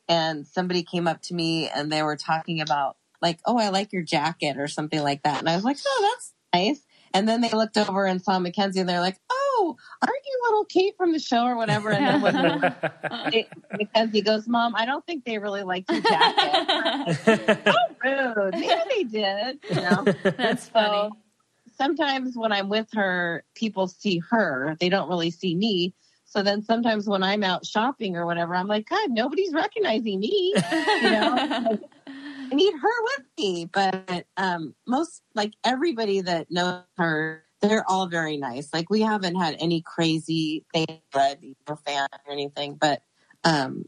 [SPEAKER 3] and somebody came up to me, and they were talking about like, oh, I like your jacket or something like that, and I was like, oh, that's nice. And then they looked over and saw Mackenzie, and they're like, "Oh, aren't you little Kate from the show or whatever?" And then when it, Mackenzie <laughs> goes, "Mom, I don't think they really liked your jacket." <laughs> How rude! Maybe they did. You know.
[SPEAKER 2] That's funny.
[SPEAKER 3] So sometimes when I'm with her, people see her; they don't really see me. So then sometimes when I'm out shopping or whatever, I'm like, God, nobody's recognizing me. You know, <laughs> I need her with me. But um, most, like everybody that knows her, they're all very nice. Like we haven't had any crazy thing a fan or anything, but um,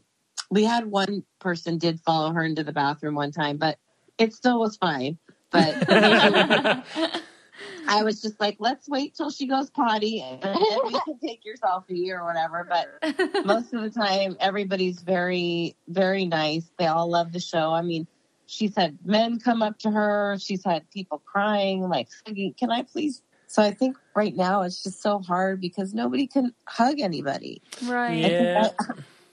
[SPEAKER 3] we had one person did follow her into the bathroom one time, but it still was fine. But <laughs> I was just like, let's wait till she goes potty and then we can take your selfie or whatever. But most of the time, everybody's very, very nice. They all love the show. I mean, she's had men come up to her. She's had people crying, like, can I please? So I think right now it's just so hard because nobody can hug anybody.
[SPEAKER 2] right.
[SPEAKER 1] Yeah.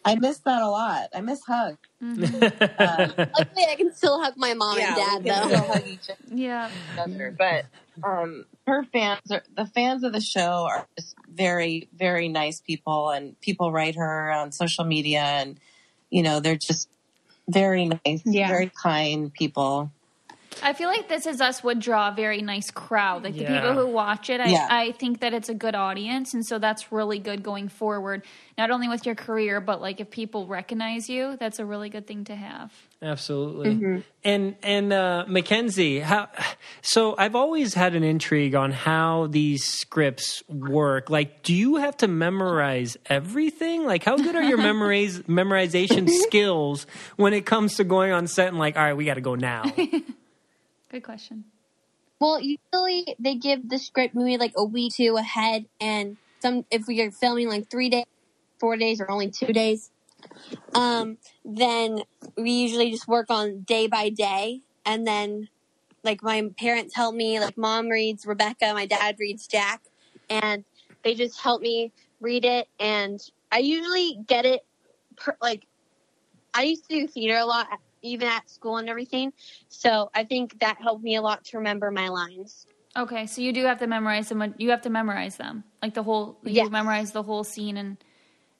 [SPEAKER 3] I miss that a lot. I miss hugs.
[SPEAKER 2] Mhm. <laughs>
[SPEAKER 4] Luckily, I can still hug my mom and dad though.
[SPEAKER 3] still hug each
[SPEAKER 2] Yeah.
[SPEAKER 3] other. <laughs> But um, her fans, are, the fans of the show, are just very, very nice people, and people write her on social media, and you know they're just very nice,
[SPEAKER 4] Yeah.
[SPEAKER 3] very kind people.
[SPEAKER 2] I feel like This Is Us would draw a very nice crowd. Like the people who watch it, I,
[SPEAKER 3] Yeah.
[SPEAKER 2] I think that it's a good audience. And so that's really good going forward, not only with your career, but like if people recognize you, that's a really good thing to have.
[SPEAKER 1] Absolutely. And and uh, Mackenzie, how? So I've always had an intrigue on how these scripts work. Like, do you have to memorize everything? Like, how good are your memorize <laughs> memorization skills when it comes to going on set and like, all right, we got to go now? <laughs>
[SPEAKER 2] Good question.
[SPEAKER 4] Well, usually they give the script maybe like a week two ahead, and some if we are filming like three days, four days, or only two days, um, then we usually just work on day by day, and then like my parents help me. Like mom reads Rebecca, my dad reads Jack, and they just help me read it, and I usually get it. Per, like I used to do theater a lot, even at school and everything. So I think that helped me a lot to remember my lines.
[SPEAKER 2] Okay, so you do have to memorize them. You have to memorize them, like the whole. You
[SPEAKER 4] Yes.
[SPEAKER 2] memorize the whole scene, and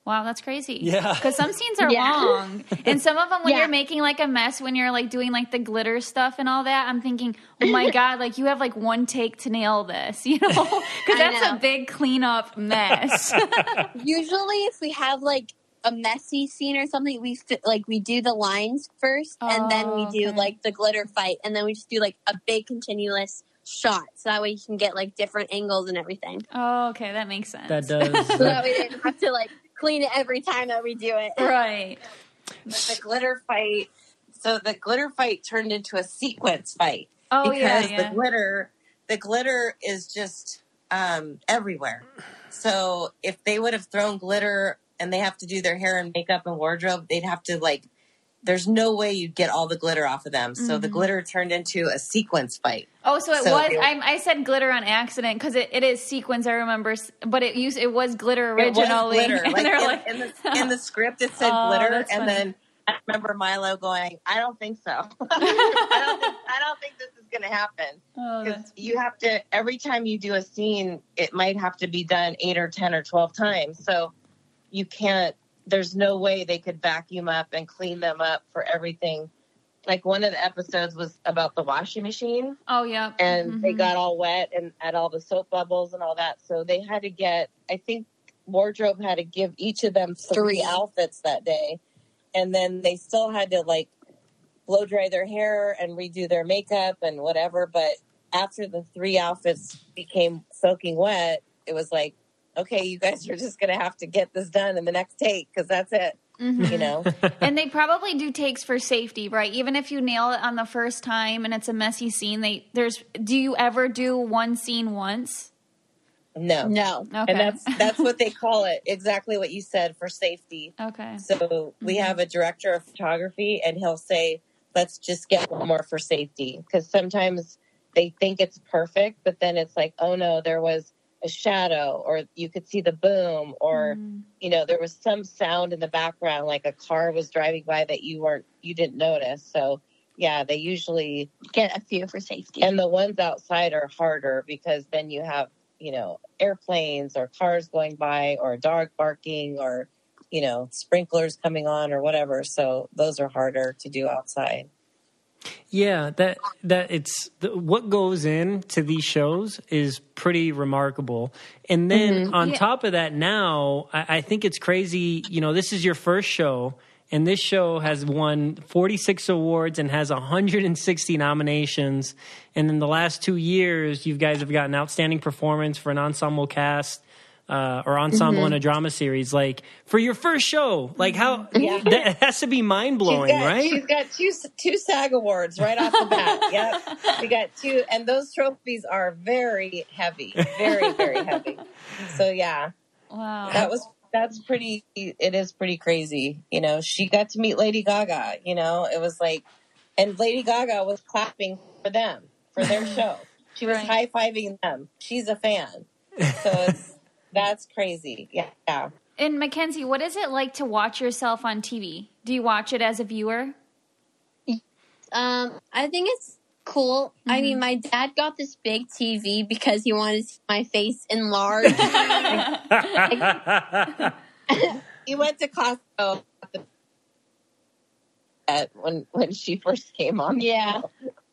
[SPEAKER 2] wow, that's crazy.
[SPEAKER 1] Yeah.
[SPEAKER 2] because some scenes are <laughs>
[SPEAKER 4] Yeah.
[SPEAKER 2] long, and some of them when
[SPEAKER 4] Yeah.
[SPEAKER 2] you're making like a mess, when you're like doing like the glitter stuff and all that, I'm thinking, oh my <laughs> god, like you have like one take to nail this, <laughs> you know? Because that's
[SPEAKER 4] know.
[SPEAKER 2] a big cleanup mess.
[SPEAKER 4] Usually, if we have like a messy scene or something, we fi- like we do the lines first, and then we
[SPEAKER 2] Oh,
[SPEAKER 4] do
[SPEAKER 2] okay.
[SPEAKER 4] like the glitter fight, and then we just do like a big continuous shot, so that way you can get like different angles and everything.
[SPEAKER 2] oh, okay, that makes sense.
[SPEAKER 1] that <laughs> does.
[SPEAKER 4] So that we they don't have to like clean it every time that we do it. <laughs>
[SPEAKER 2] right.
[SPEAKER 3] But the glitter fight, so the glitter fight turned into a sequins fight.
[SPEAKER 2] Oh yeah,
[SPEAKER 3] because
[SPEAKER 2] yeah.
[SPEAKER 3] the glitter the glitter is just um, everywhere. So if they would have thrown glitter and they have to do their hair and makeup and wardrobe, they'd have to like. There's no way you'd get all the glitter off of them. So the
[SPEAKER 2] Mhm.
[SPEAKER 3] glitter turned into a sequins fight.
[SPEAKER 2] Oh, so it
[SPEAKER 3] So
[SPEAKER 2] was.
[SPEAKER 3] were-
[SPEAKER 2] I, I said glitter on accident because it, it is sequins. I remember, but it used it was glitter
[SPEAKER 3] It was
[SPEAKER 2] originally. <laughs>
[SPEAKER 3] glitter.
[SPEAKER 2] and
[SPEAKER 3] Like,
[SPEAKER 2] they're
[SPEAKER 3] in,
[SPEAKER 2] like,
[SPEAKER 3] in, the, <laughs> in the script, it said
[SPEAKER 2] Oh,
[SPEAKER 3] glitter, and
[SPEAKER 2] funny.
[SPEAKER 3] then I remember Milo going, "I don't think so. <laughs> I don't think I don't think this is going to happen."
[SPEAKER 2] oh,
[SPEAKER 3] because
[SPEAKER 2] that's,
[SPEAKER 3] you have to every time you do a scene it might have to be done eight or ten or 12 times so you can't there's no way they could vacuum up and clean them up for everything like one of the episodes was about the washing machine
[SPEAKER 2] oh yeah.
[SPEAKER 3] and they
[SPEAKER 2] Mhm.
[SPEAKER 3] got all wet and had all the soap bubbles and all that so they had to get i think wardrobe had to give each of them three
[SPEAKER 4] Three.
[SPEAKER 3] outfits that day and then they still had to like blow dry their hair and redo their makeup and whatever but after the three outfits became soaking wet it was like okay you guys are just gonna have to get this done in the next take because that's it
[SPEAKER 2] Mhm.
[SPEAKER 3] you know <laughs>
[SPEAKER 2] and they probably do takes for safety, right? Even if you nail it on the first time and it's a messy scene, they there's. Do you ever do one scene once?
[SPEAKER 3] no
[SPEAKER 4] No.
[SPEAKER 2] Okay.
[SPEAKER 3] and that's that's what they call it exactly what you said for safety
[SPEAKER 2] okay.
[SPEAKER 3] So we
[SPEAKER 2] Mhm.
[SPEAKER 3] have a director of photography, and he'll say, "Let's just get one more for safety," because sometimes they think it's perfect, but then it's like, "Oh no, there was a shadow, or you could see the boom, or
[SPEAKER 2] Mm.
[SPEAKER 3] you know, there was some sound in the background, like a car was driving by that you weren't, you didn't notice." So yeah, they usually,
[SPEAKER 4] Get a few for safety.
[SPEAKER 3] and the ones outside are harder because then you have, you know, airplanes or cars going by, or a dog barking, or you know, sprinklers coming on or whatever. So those are harder to do outside.
[SPEAKER 1] Yeah, that that it's the, what goes in to these shows is pretty remarkable. And then mm-hmm. on
[SPEAKER 2] Yeah.
[SPEAKER 1] top of that, now I, I think it's crazy. You know, this is your first show, and this show has won 46 awards and has 160 nominations. And in the last two years, you guys have gotten outstanding performance for an ensemble cast. Uh, or ensemble in a drama series, like for your first show, like how that has to be mind blowing, right?
[SPEAKER 3] She's got two two SAG awards right off the bat. <laughs> yep, we got two, and those trophies are very heavy, very very heavy. So yeah,
[SPEAKER 2] Wow.
[SPEAKER 3] that was that's pretty. It is pretty crazy. You know, she got to meet Lady Gaga. You know, it was like, and Lady Gaga was clapping for them for their <laughs> show. She was
[SPEAKER 2] Right.
[SPEAKER 3] high fiving them. She's a fan. So it's that's crazy. Yeah, yeah.
[SPEAKER 2] And Mackenzie, what is it like to watch yourself on TV? Do you watch it as a viewer?
[SPEAKER 4] Um, I think it's cool. I mean, my dad got this big TV because he wanted to see my face enlarged. <laughs> <laughs>
[SPEAKER 3] He went to Costco at, when when she first came on.
[SPEAKER 4] Yeah.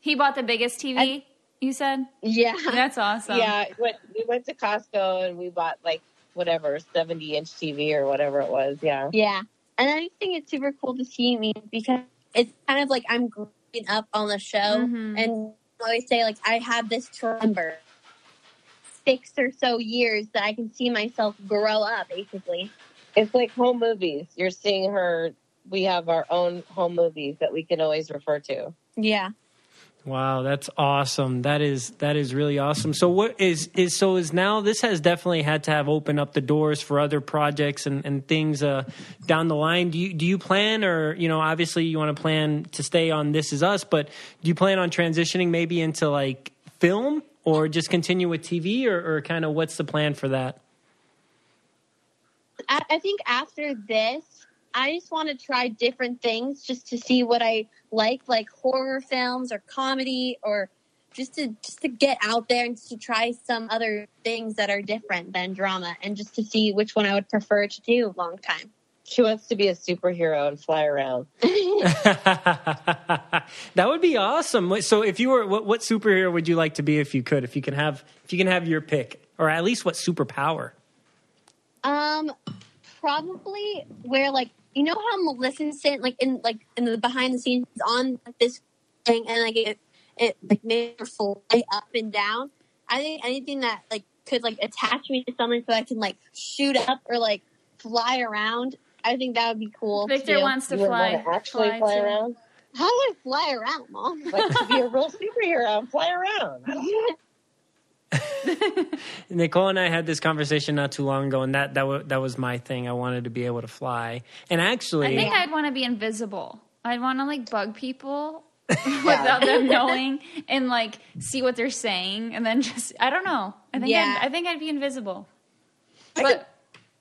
[SPEAKER 2] He bought the biggest TV. You said
[SPEAKER 4] yeah.
[SPEAKER 2] that's awesome.
[SPEAKER 3] yeah. We went, we went to Costco and we bought like whatever seventy inch TV or whatever it was. Yeah.
[SPEAKER 4] Yeah. And I think it's super cool to see me because it's kind of like I'm growing up on the show.
[SPEAKER 2] Mhm.
[SPEAKER 4] And I always say, like, I have this to remember six or so years that I can see myself grow up, basically.
[SPEAKER 3] It's like home movies. You're seeing her. We have our own home movies that we can always refer to.
[SPEAKER 4] Yeah.
[SPEAKER 1] Wow, that's awesome. That is that is really awesome. So what is is so is now this has definitely had to have opened up the doors for other projects and, and things uh, down the line. Do you do you plan or you know obviously you want to plan to stay on This Is Us, but do you plan on transitioning maybe into like film or just continue with TV or, or kind of what's the plan for that?
[SPEAKER 4] I, I think after this, I just want to try different things just to see what I like, like horror films or comedy, or just to just to get out there and to try some other things that are different than drama, and just to see which one I would prefer to do long time.
[SPEAKER 3] She wants to be a superhero and fly around. <laughs> <laughs>
[SPEAKER 1] that would be awesome. So if you were what, what superhero would you like to be if you could? If you can have if you can have your pick or at least what superpower?
[SPEAKER 4] Um, probably where like you know how Maleficent like in like in the behind the scenes on like, this thing and like it it like made her fly up and down. I think anything that like could like attach me to something so I can like shoot up or like fly around. I think that would be cool. to
[SPEAKER 2] Victor
[SPEAKER 4] do.
[SPEAKER 2] wants to
[SPEAKER 3] You would
[SPEAKER 2] fly.
[SPEAKER 3] want to actually fly,
[SPEAKER 2] too.
[SPEAKER 3] around.
[SPEAKER 4] I would fly around, mom.
[SPEAKER 3] Like to be a <laughs> real superhero and fly around. <laughs>
[SPEAKER 1] Nicole and I had this conversation not too long ago, and that that, w- that was my thing. I wanted to be able to fly, and actually,
[SPEAKER 2] I think I'd want to be invisible. I'd want to like bug people <laughs> without them knowing and like see what they're saying, and then just I don't know. I think
[SPEAKER 4] Yeah.
[SPEAKER 2] I'd, I think I'd be invisible.
[SPEAKER 3] I
[SPEAKER 2] But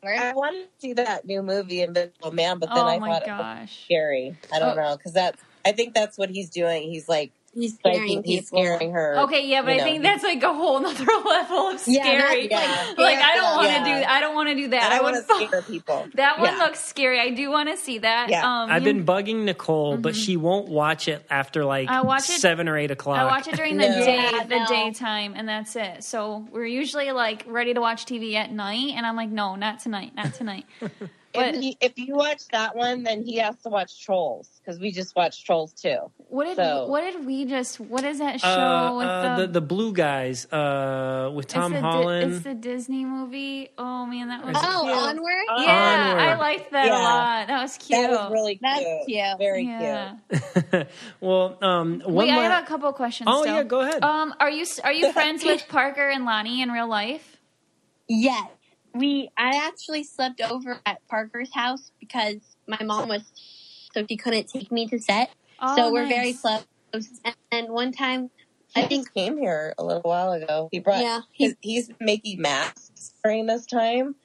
[SPEAKER 3] I wanted to see that new movie, Invisible Man, but then
[SPEAKER 2] oh
[SPEAKER 3] I
[SPEAKER 2] my
[SPEAKER 3] thought it was scary. I don't
[SPEAKER 2] Oh.
[SPEAKER 3] know because that I think that's what he's doing. He's like
[SPEAKER 4] He's scaring
[SPEAKER 3] striking,
[SPEAKER 4] people.
[SPEAKER 3] he's scaring her.
[SPEAKER 2] Okay, yeah, but
[SPEAKER 3] you
[SPEAKER 2] I
[SPEAKER 3] know,
[SPEAKER 2] think that's like a whole nother <laughs> level of
[SPEAKER 4] Yeah,
[SPEAKER 2] scary.
[SPEAKER 3] that's,
[SPEAKER 2] like,
[SPEAKER 3] like,
[SPEAKER 2] I don't want to
[SPEAKER 3] yeah.
[SPEAKER 2] do. I don't want to do that.
[SPEAKER 3] And I,
[SPEAKER 2] I
[SPEAKER 3] want
[SPEAKER 2] would.
[SPEAKER 3] to scare people.
[SPEAKER 2] That one
[SPEAKER 3] Yeah.
[SPEAKER 2] looks scary. I do want to see that.
[SPEAKER 3] Yeah.
[SPEAKER 2] Um,
[SPEAKER 1] I've
[SPEAKER 2] you-
[SPEAKER 1] been bugging Nicole, but she won't watch it after like
[SPEAKER 2] I watch it-
[SPEAKER 1] seven or eight o'clock.
[SPEAKER 2] I watch it during <laughs> the
[SPEAKER 3] No.
[SPEAKER 2] day,
[SPEAKER 4] Yeah,
[SPEAKER 2] the
[SPEAKER 4] no.
[SPEAKER 2] daytime, and that's it. So we're usually like ready to watch TV at night, and I'm like, no, not tonight, not tonight. <laughs> But
[SPEAKER 3] if, he, if you watch that one, then he has to watch Trolls because we just watched Trolls too.
[SPEAKER 2] what did
[SPEAKER 3] So-
[SPEAKER 2] what did we just? What is that show
[SPEAKER 1] uh,
[SPEAKER 2] with
[SPEAKER 1] uh,
[SPEAKER 2] the,
[SPEAKER 1] the the blue guys uh, with
[SPEAKER 2] it's
[SPEAKER 1] Tom
[SPEAKER 2] Di-
[SPEAKER 1] Holland.
[SPEAKER 2] it's the Disney movie. Oh man, that was
[SPEAKER 4] Oh,
[SPEAKER 3] Cute.
[SPEAKER 4] onward.
[SPEAKER 2] yeah,
[SPEAKER 1] Onward.
[SPEAKER 2] I liked that a
[SPEAKER 3] Yeah.
[SPEAKER 2] lot. That was cute.
[SPEAKER 3] That was really cute.
[SPEAKER 4] That's cute.
[SPEAKER 3] Very
[SPEAKER 2] yeah.
[SPEAKER 3] cute. <laughs>
[SPEAKER 1] well, um, one
[SPEAKER 2] Wait, I have a couple questions.
[SPEAKER 1] Oh,
[SPEAKER 2] still.
[SPEAKER 1] yeah, go ahead.
[SPEAKER 2] Um, are you are you <laughs> friends with Parker and Lonnie in real life?
[SPEAKER 4] Yes. We I actually slept over at Parker's house because my mom was so she couldn't take me to set.
[SPEAKER 2] Oh,
[SPEAKER 4] so we're
[SPEAKER 2] nice.
[SPEAKER 4] very close. And, and one time
[SPEAKER 3] He
[SPEAKER 4] I think
[SPEAKER 3] came here a little while ago. He brought.
[SPEAKER 4] Yeah,
[SPEAKER 3] His, he's making masks during this time,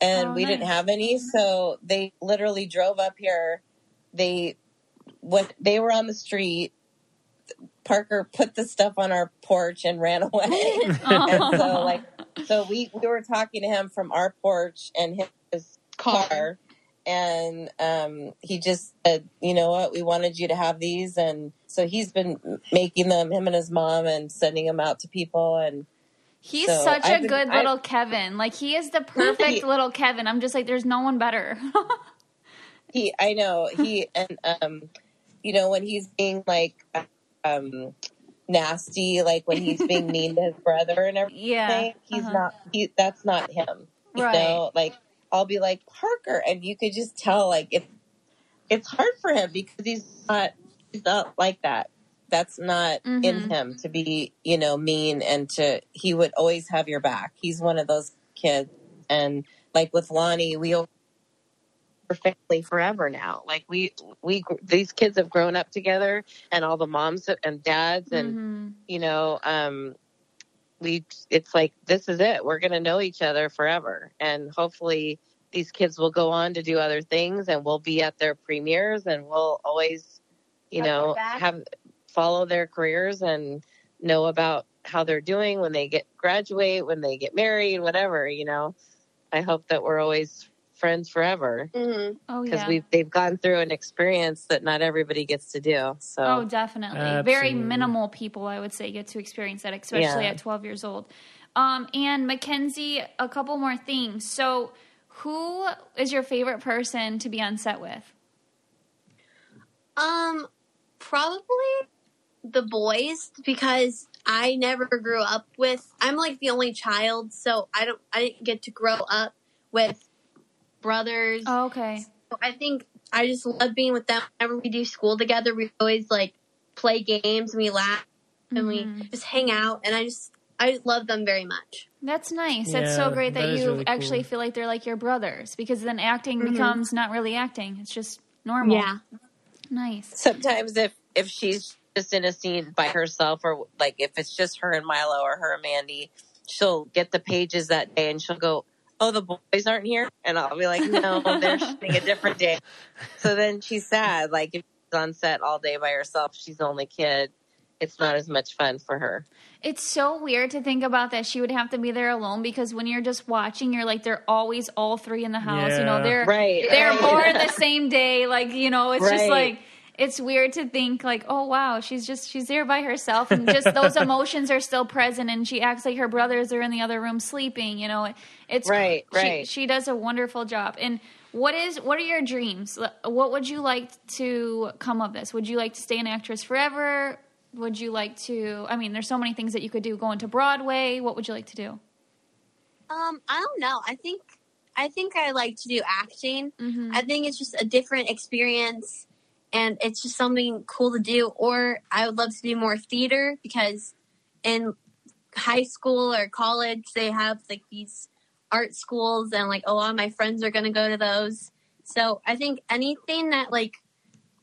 [SPEAKER 3] and
[SPEAKER 2] Oh,
[SPEAKER 3] we didn't have any, so they literally drove up here. They when they were on the street. Parker put the stuff on our porch and ran <laughs> away. <laughs> Oh. and so like so we we were talking to him from our porch and his car and um he just said you know what we wanted you to have these and so he's been making them him and his mom and sending them out to people and
[SPEAKER 2] He's
[SPEAKER 3] So,
[SPEAKER 2] such
[SPEAKER 3] I've
[SPEAKER 2] a
[SPEAKER 3] been-
[SPEAKER 2] good
[SPEAKER 3] I-
[SPEAKER 2] little Kevin. Like he is the <laughs> perfect little Kevin. I'm just like, there's no one better. <laughs>
[SPEAKER 3] he i know he and um you know when he's being like um nasty like when he's being mean to his brother and <laughs> everything
[SPEAKER 2] yeah.
[SPEAKER 3] he's
[SPEAKER 2] uh-huh.
[SPEAKER 3] not he that's not him you
[SPEAKER 2] Right.
[SPEAKER 3] know like i'll be like parker and you could just tell like it it's hard for him because he's not he's not like that that's not in
[SPEAKER 2] Mhm.
[SPEAKER 3] him to be you know mean and to he would always have your back he's one of those kids and like with lonnie we we're family forever now like we we these kids have grown up together and all the moms and dads and
[SPEAKER 2] Mhm.
[SPEAKER 3] you know, um, we it's like this is it. We're going to know each other forever, and hopefully these kids will go on to do other things, and we'll be at their premieres, and we'll always, you
[SPEAKER 4] Have
[SPEAKER 3] know, have follow their careers and know about how they're doing when they get graduate, when they get married, whatever. You know, I hope that we're always friends forever
[SPEAKER 4] Mhm.
[SPEAKER 2] Oh
[SPEAKER 3] because
[SPEAKER 2] yeah.
[SPEAKER 3] we've they've gone through an experience that not everybody gets to do. So
[SPEAKER 2] Oh, definitely. Very minimal people, I would say, get to experience that, especially
[SPEAKER 3] Yeah.
[SPEAKER 2] at 12 years old. Um, and Mackenzie, a couple more things. So, who is your favorite person to be on set with?
[SPEAKER 4] Um, probably the boys because I never grew up with. I'm like the only child, so I don't. I didn't get to grow up with brothers.
[SPEAKER 2] Oh, okay.
[SPEAKER 4] So I think I just love being with them. Whenever we do school together, we always like play games and we laugh and
[SPEAKER 2] Mhm.
[SPEAKER 4] we just hang out. And I just I love them very much.
[SPEAKER 2] That's nice. That's so great that,
[SPEAKER 1] that is
[SPEAKER 2] you
[SPEAKER 1] really
[SPEAKER 2] actually
[SPEAKER 1] cool.
[SPEAKER 2] feel like they're like your brothers because then acting
[SPEAKER 4] Mhm.
[SPEAKER 2] becomes not really acting. It's just normal.
[SPEAKER 4] Yeah.
[SPEAKER 2] Nice.
[SPEAKER 3] sometimes if if she's just in a scene by herself or like if it's just her and Milo or her and Mandy, she'll get the pages that day and she'll go, "Oh, the boys aren't here," and I'll be like, "No, they're <laughs> shooting a different day." So then she's sad. Like if she's on set all day by herself, she's the only kid. It's not as much fun for her.
[SPEAKER 2] It's so weird to think about that she would have to be there alone because when you're just watching, you're like they're always all three in the house. You know,
[SPEAKER 1] Yeah.
[SPEAKER 2] they're
[SPEAKER 3] Right,
[SPEAKER 2] they're
[SPEAKER 3] right.
[SPEAKER 2] born the same day. Like you know, it's just
[SPEAKER 3] Right.
[SPEAKER 2] like it's weird to think like, oh wow, she's just she's there by herself, and just <laughs> those emotions are still present, and she acts like her brothers are in the other room sleeping. You know, it's
[SPEAKER 3] Right,
[SPEAKER 2] she-
[SPEAKER 3] right.
[SPEAKER 2] She, does a wonderful job. And what is what are your dreams? What would you like to come of this? Would you like to stay an actress forever? Would you like to? I mean, there's so many things that you could do. Go into Broadway. What would you like to do?
[SPEAKER 4] Um, I don't know. I think I think I like to do acting.
[SPEAKER 2] Mhm.
[SPEAKER 4] I think it's just a different experience and it's just something cool to do. Or I would love to do more theater because in high school or college they have like these art schools, and like a lot of my friends are going to go to those. So I think anything that like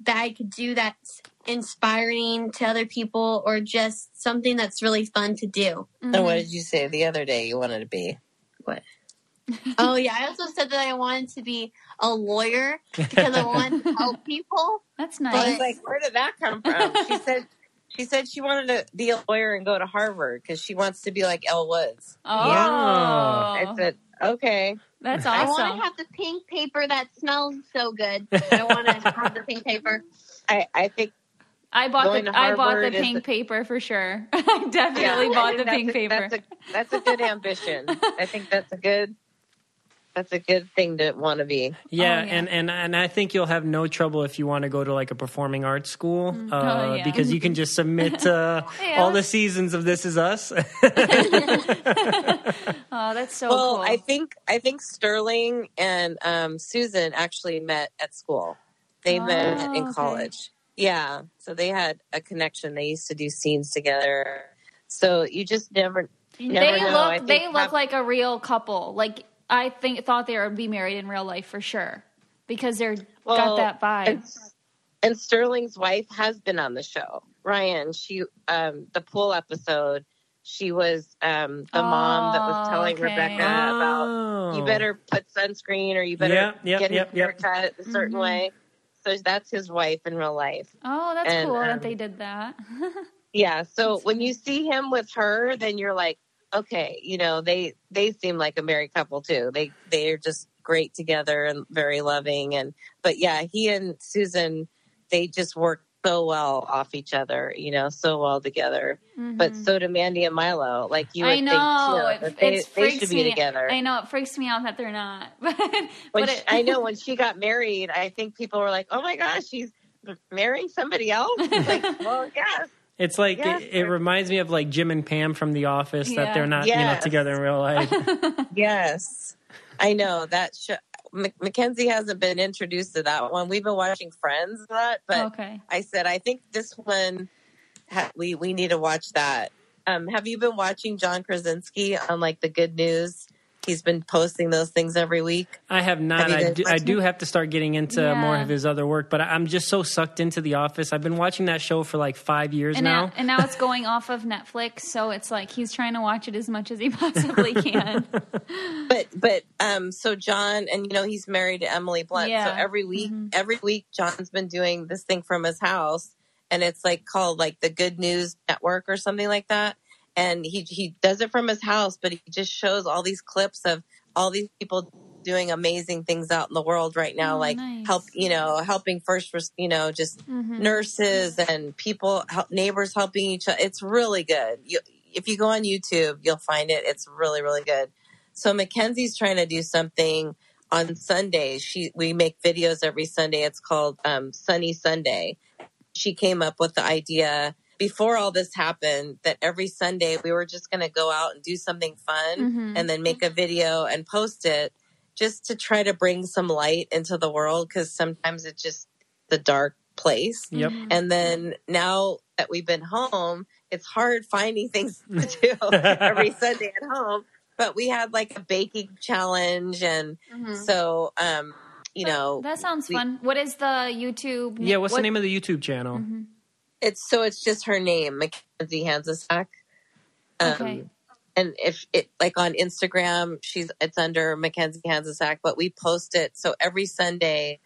[SPEAKER 4] that I could do that's inspiring to other people or just something that's really fun to do.
[SPEAKER 3] And what mm-hmm. did you say the other day you wanted to be?
[SPEAKER 4] What? Oh yeah, I also said that I wanted to be a lawyer because I want to help <laughs> people.
[SPEAKER 2] That's nice
[SPEAKER 3] I
[SPEAKER 2] nice.
[SPEAKER 3] was like, where did that come from? She <laughs> said she said she wanted to be a lawyer and go to Harvard because she wants to be like Elle Woods.
[SPEAKER 2] oh,
[SPEAKER 3] I said, okay.
[SPEAKER 2] that's awesome.
[SPEAKER 4] I want to have the pink paper that smells so good. I want to have the pink paper.
[SPEAKER 3] I, I think
[SPEAKER 2] I bought the I bought the pink
[SPEAKER 3] the-
[SPEAKER 2] paper for sure. <laughs> I definitely
[SPEAKER 3] I
[SPEAKER 2] bought
[SPEAKER 3] think
[SPEAKER 2] the pink
[SPEAKER 3] a-
[SPEAKER 2] paper.
[SPEAKER 3] That's a, that's a good ambition. I think that's a good that's a good thing to want to be.
[SPEAKER 1] Yeah,
[SPEAKER 2] Oh, yeah.
[SPEAKER 1] and and and I think you'll have no trouble if you want to go to like a performing arts school, uh,
[SPEAKER 2] Oh, yeah.
[SPEAKER 1] because you can just submit uh, <laughs>
[SPEAKER 2] Yeah.
[SPEAKER 1] all the seasons of This Is Us. <laughs> <laughs>
[SPEAKER 2] oh, that's so
[SPEAKER 3] well,
[SPEAKER 2] cool.
[SPEAKER 3] I think I think Sterling and um, Susan actually met at school. They
[SPEAKER 2] Oh,
[SPEAKER 3] met in
[SPEAKER 2] okay.
[SPEAKER 3] college. Yeah, so they had a connection. They used to do scenes together. So you just never, never
[SPEAKER 2] they
[SPEAKER 3] know.
[SPEAKER 2] Look they look
[SPEAKER 3] have-
[SPEAKER 2] like a real couple. Like I think thought they would be married in real life for sure because they're
[SPEAKER 3] Well,
[SPEAKER 2] got that vibe.
[SPEAKER 3] And, and Sterling's wife has been on the show. Ryan, she um the pool episode, she was um the mom that was
[SPEAKER 2] Oh,
[SPEAKER 3] telling
[SPEAKER 2] okay.
[SPEAKER 3] Rebecca about
[SPEAKER 1] Oh.
[SPEAKER 3] you better put sunscreen or you better
[SPEAKER 1] Yep, yep,
[SPEAKER 3] get
[SPEAKER 1] yep,
[SPEAKER 3] his
[SPEAKER 1] yep.
[SPEAKER 3] haircut a certain
[SPEAKER 2] Mhm.
[SPEAKER 3] way. So that's his wife in real life.
[SPEAKER 2] oh, that's
[SPEAKER 3] and,
[SPEAKER 2] cool
[SPEAKER 3] um,
[SPEAKER 2] that they did that. <laughs>
[SPEAKER 3] Yeah. So
[SPEAKER 2] That's
[SPEAKER 3] when
[SPEAKER 2] nice.
[SPEAKER 3] you see him with her, then you're like, okay, you know, they they seem like a married couple too. They they're just great together and very loving. And but yeah, he and Susan, they just work so well off each other, you know, so well together. But
[SPEAKER 2] Mhm.
[SPEAKER 3] so do Mandy and Milo. Like you would
[SPEAKER 2] I know
[SPEAKER 3] think too,
[SPEAKER 2] it,
[SPEAKER 3] they, they should be
[SPEAKER 2] me.
[SPEAKER 3] together.
[SPEAKER 2] I know it freaks me out that they're not. <laughs> but but
[SPEAKER 3] she,
[SPEAKER 2] it,
[SPEAKER 3] I know when <laughs> she got married, I think people were like, "Oh my gosh, she's marrying somebody else." like, well, <laughs> yes,
[SPEAKER 1] It's like
[SPEAKER 3] Yes,
[SPEAKER 1] it, it reminds me of like Jim and Pam from The Office
[SPEAKER 2] Yeah.
[SPEAKER 1] that they're not you know together in real life. <laughs>
[SPEAKER 3] yes, I know that. Sh- M- Mackenzie hasn't been introduced to that one. We've been watching Friends a lot, but
[SPEAKER 2] okay.
[SPEAKER 3] I said I think this one ha- we we need to watch that. Um, have you been watching John Krasinski on like the Good News? He's been posting those things every week.
[SPEAKER 1] I have not.
[SPEAKER 3] Have
[SPEAKER 1] I do, I do have to start getting into
[SPEAKER 2] Yeah.
[SPEAKER 1] more of his other work, but I'm just so sucked into The Office. I've been watching that show for like five years
[SPEAKER 2] And
[SPEAKER 1] now.
[SPEAKER 2] now, and now it's going off of Netflix, so it's like he's trying to watch it as much as he <laughs> possibly can. <laughs>
[SPEAKER 3] But but um so John and you know he's married to Emily Blunt. So every week
[SPEAKER 2] Mhm.
[SPEAKER 3] every week John's been doing this thing from his house and it's like called like the Good News Network or something like that. And he he does it from his house, but he just shows all these clips of all these people doing amazing things out in the world right now,
[SPEAKER 2] Oh,
[SPEAKER 3] like
[SPEAKER 2] nice.
[SPEAKER 3] help you know helping first you know just
[SPEAKER 2] Mhm.
[SPEAKER 3] nurses and people help, neighbors helping each other. It's really good. You, if you go on YouTube, you'll find it. It's really really good. So Mackenzie's trying to do something on Sundays. She we make videos every Sunday. It's called um, Sunny Sunday. She came up with the idea before all this happened that every Sunday we were just going to go out and do something fun
[SPEAKER 2] Mhm.
[SPEAKER 3] and then make a video and post it just to try to bring some light into the world because sometimes it's just the dark place.
[SPEAKER 1] Yep.
[SPEAKER 3] And then now that we've been home, it's hard finding things <laughs> to do every <laughs> Sunday at home. But we had like a baking challenge, and
[SPEAKER 4] Mhm.
[SPEAKER 3] so um, you know,
[SPEAKER 2] That sounds
[SPEAKER 3] we-
[SPEAKER 2] fun. What is the YouTube?
[SPEAKER 1] yeah, what's
[SPEAKER 3] what-
[SPEAKER 1] the name of the YouTube channel?
[SPEAKER 2] Mhm.
[SPEAKER 3] It's so it's just her name, Mackenzie Hancsicsak. Um,
[SPEAKER 2] Okay.
[SPEAKER 3] And if it like on Instagram, she's it's under Mackenzie Hancsicsak, but we post it so every Sunday.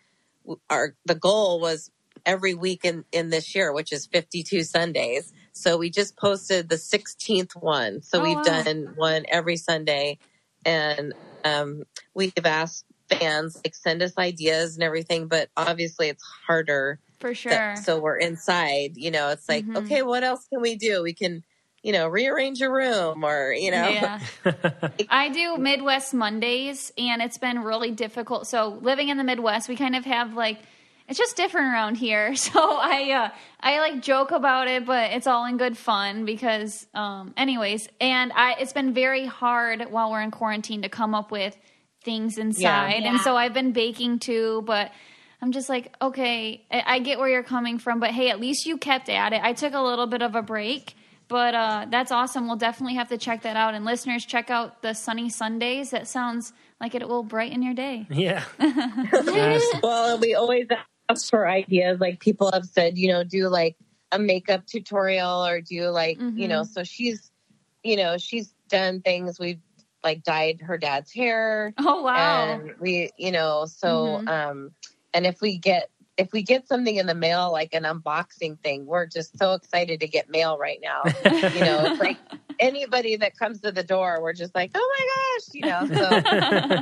[SPEAKER 3] w- Our the goal was every week in in this year, which is fifty two Sundays. So we just posted the sixteenth one. So
[SPEAKER 2] Oh,
[SPEAKER 3] we've
[SPEAKER 2] wow.
[SPEAKER 3] done one every Sunday, and um, we've asked fans like send us ideas and everything. But obviously, it's harder
[SPEAKER 2] For sure.
[SPEAKER 3] that- so we're inside you know it's like
[SPEAKER 2] Mhm.
[SPEAKER 3] okay what else can we do we can you know rearrange a room or you know
[SPEAKER 2] Yeah. <laughs> I do Midwest Mondays, and it's been really difficult. So living in the Midwest, we kind of have like it's just different around here. <laughs> So I uh, I like joke about it, but it's all in good fun because, um, anyways, and I it's been very hard while we're in quarantine to come up with things inside, and
[SPEAKER 4] Yeah.
[SPEAKER 2] so I've been baking too, but. I'm just like, okay, I, I get where you're coming from, but hey, at least you kept at it. I took a little bit of a break, but uh, that's awesome. We'll definitely have to check that out. And listeners, check out the Sunny Sundays. That sounds like it will brighten your day. <laughs>
[SPEAKER 1] Yeah. Yes.
[SPEAKER 3] Well, we always ask for ideas. Like people have said, you know, do like a makeup tutorial or do like, you know, so she's, you know, she's done things. We've like dyed her dad's hair.
[SPEAKER 2] Oh wow!
[SPEAKER 3] And we, you know, so,
[SPEAKER 2] Mhm.
[SPEAKER 3] um, and if we get, if we get something in the mail, like an unboxing thing, we're just so excited to get mail right now. you know, it's like <laughs> anybody that comes to the door, we're just like, oh my gosh, you know, so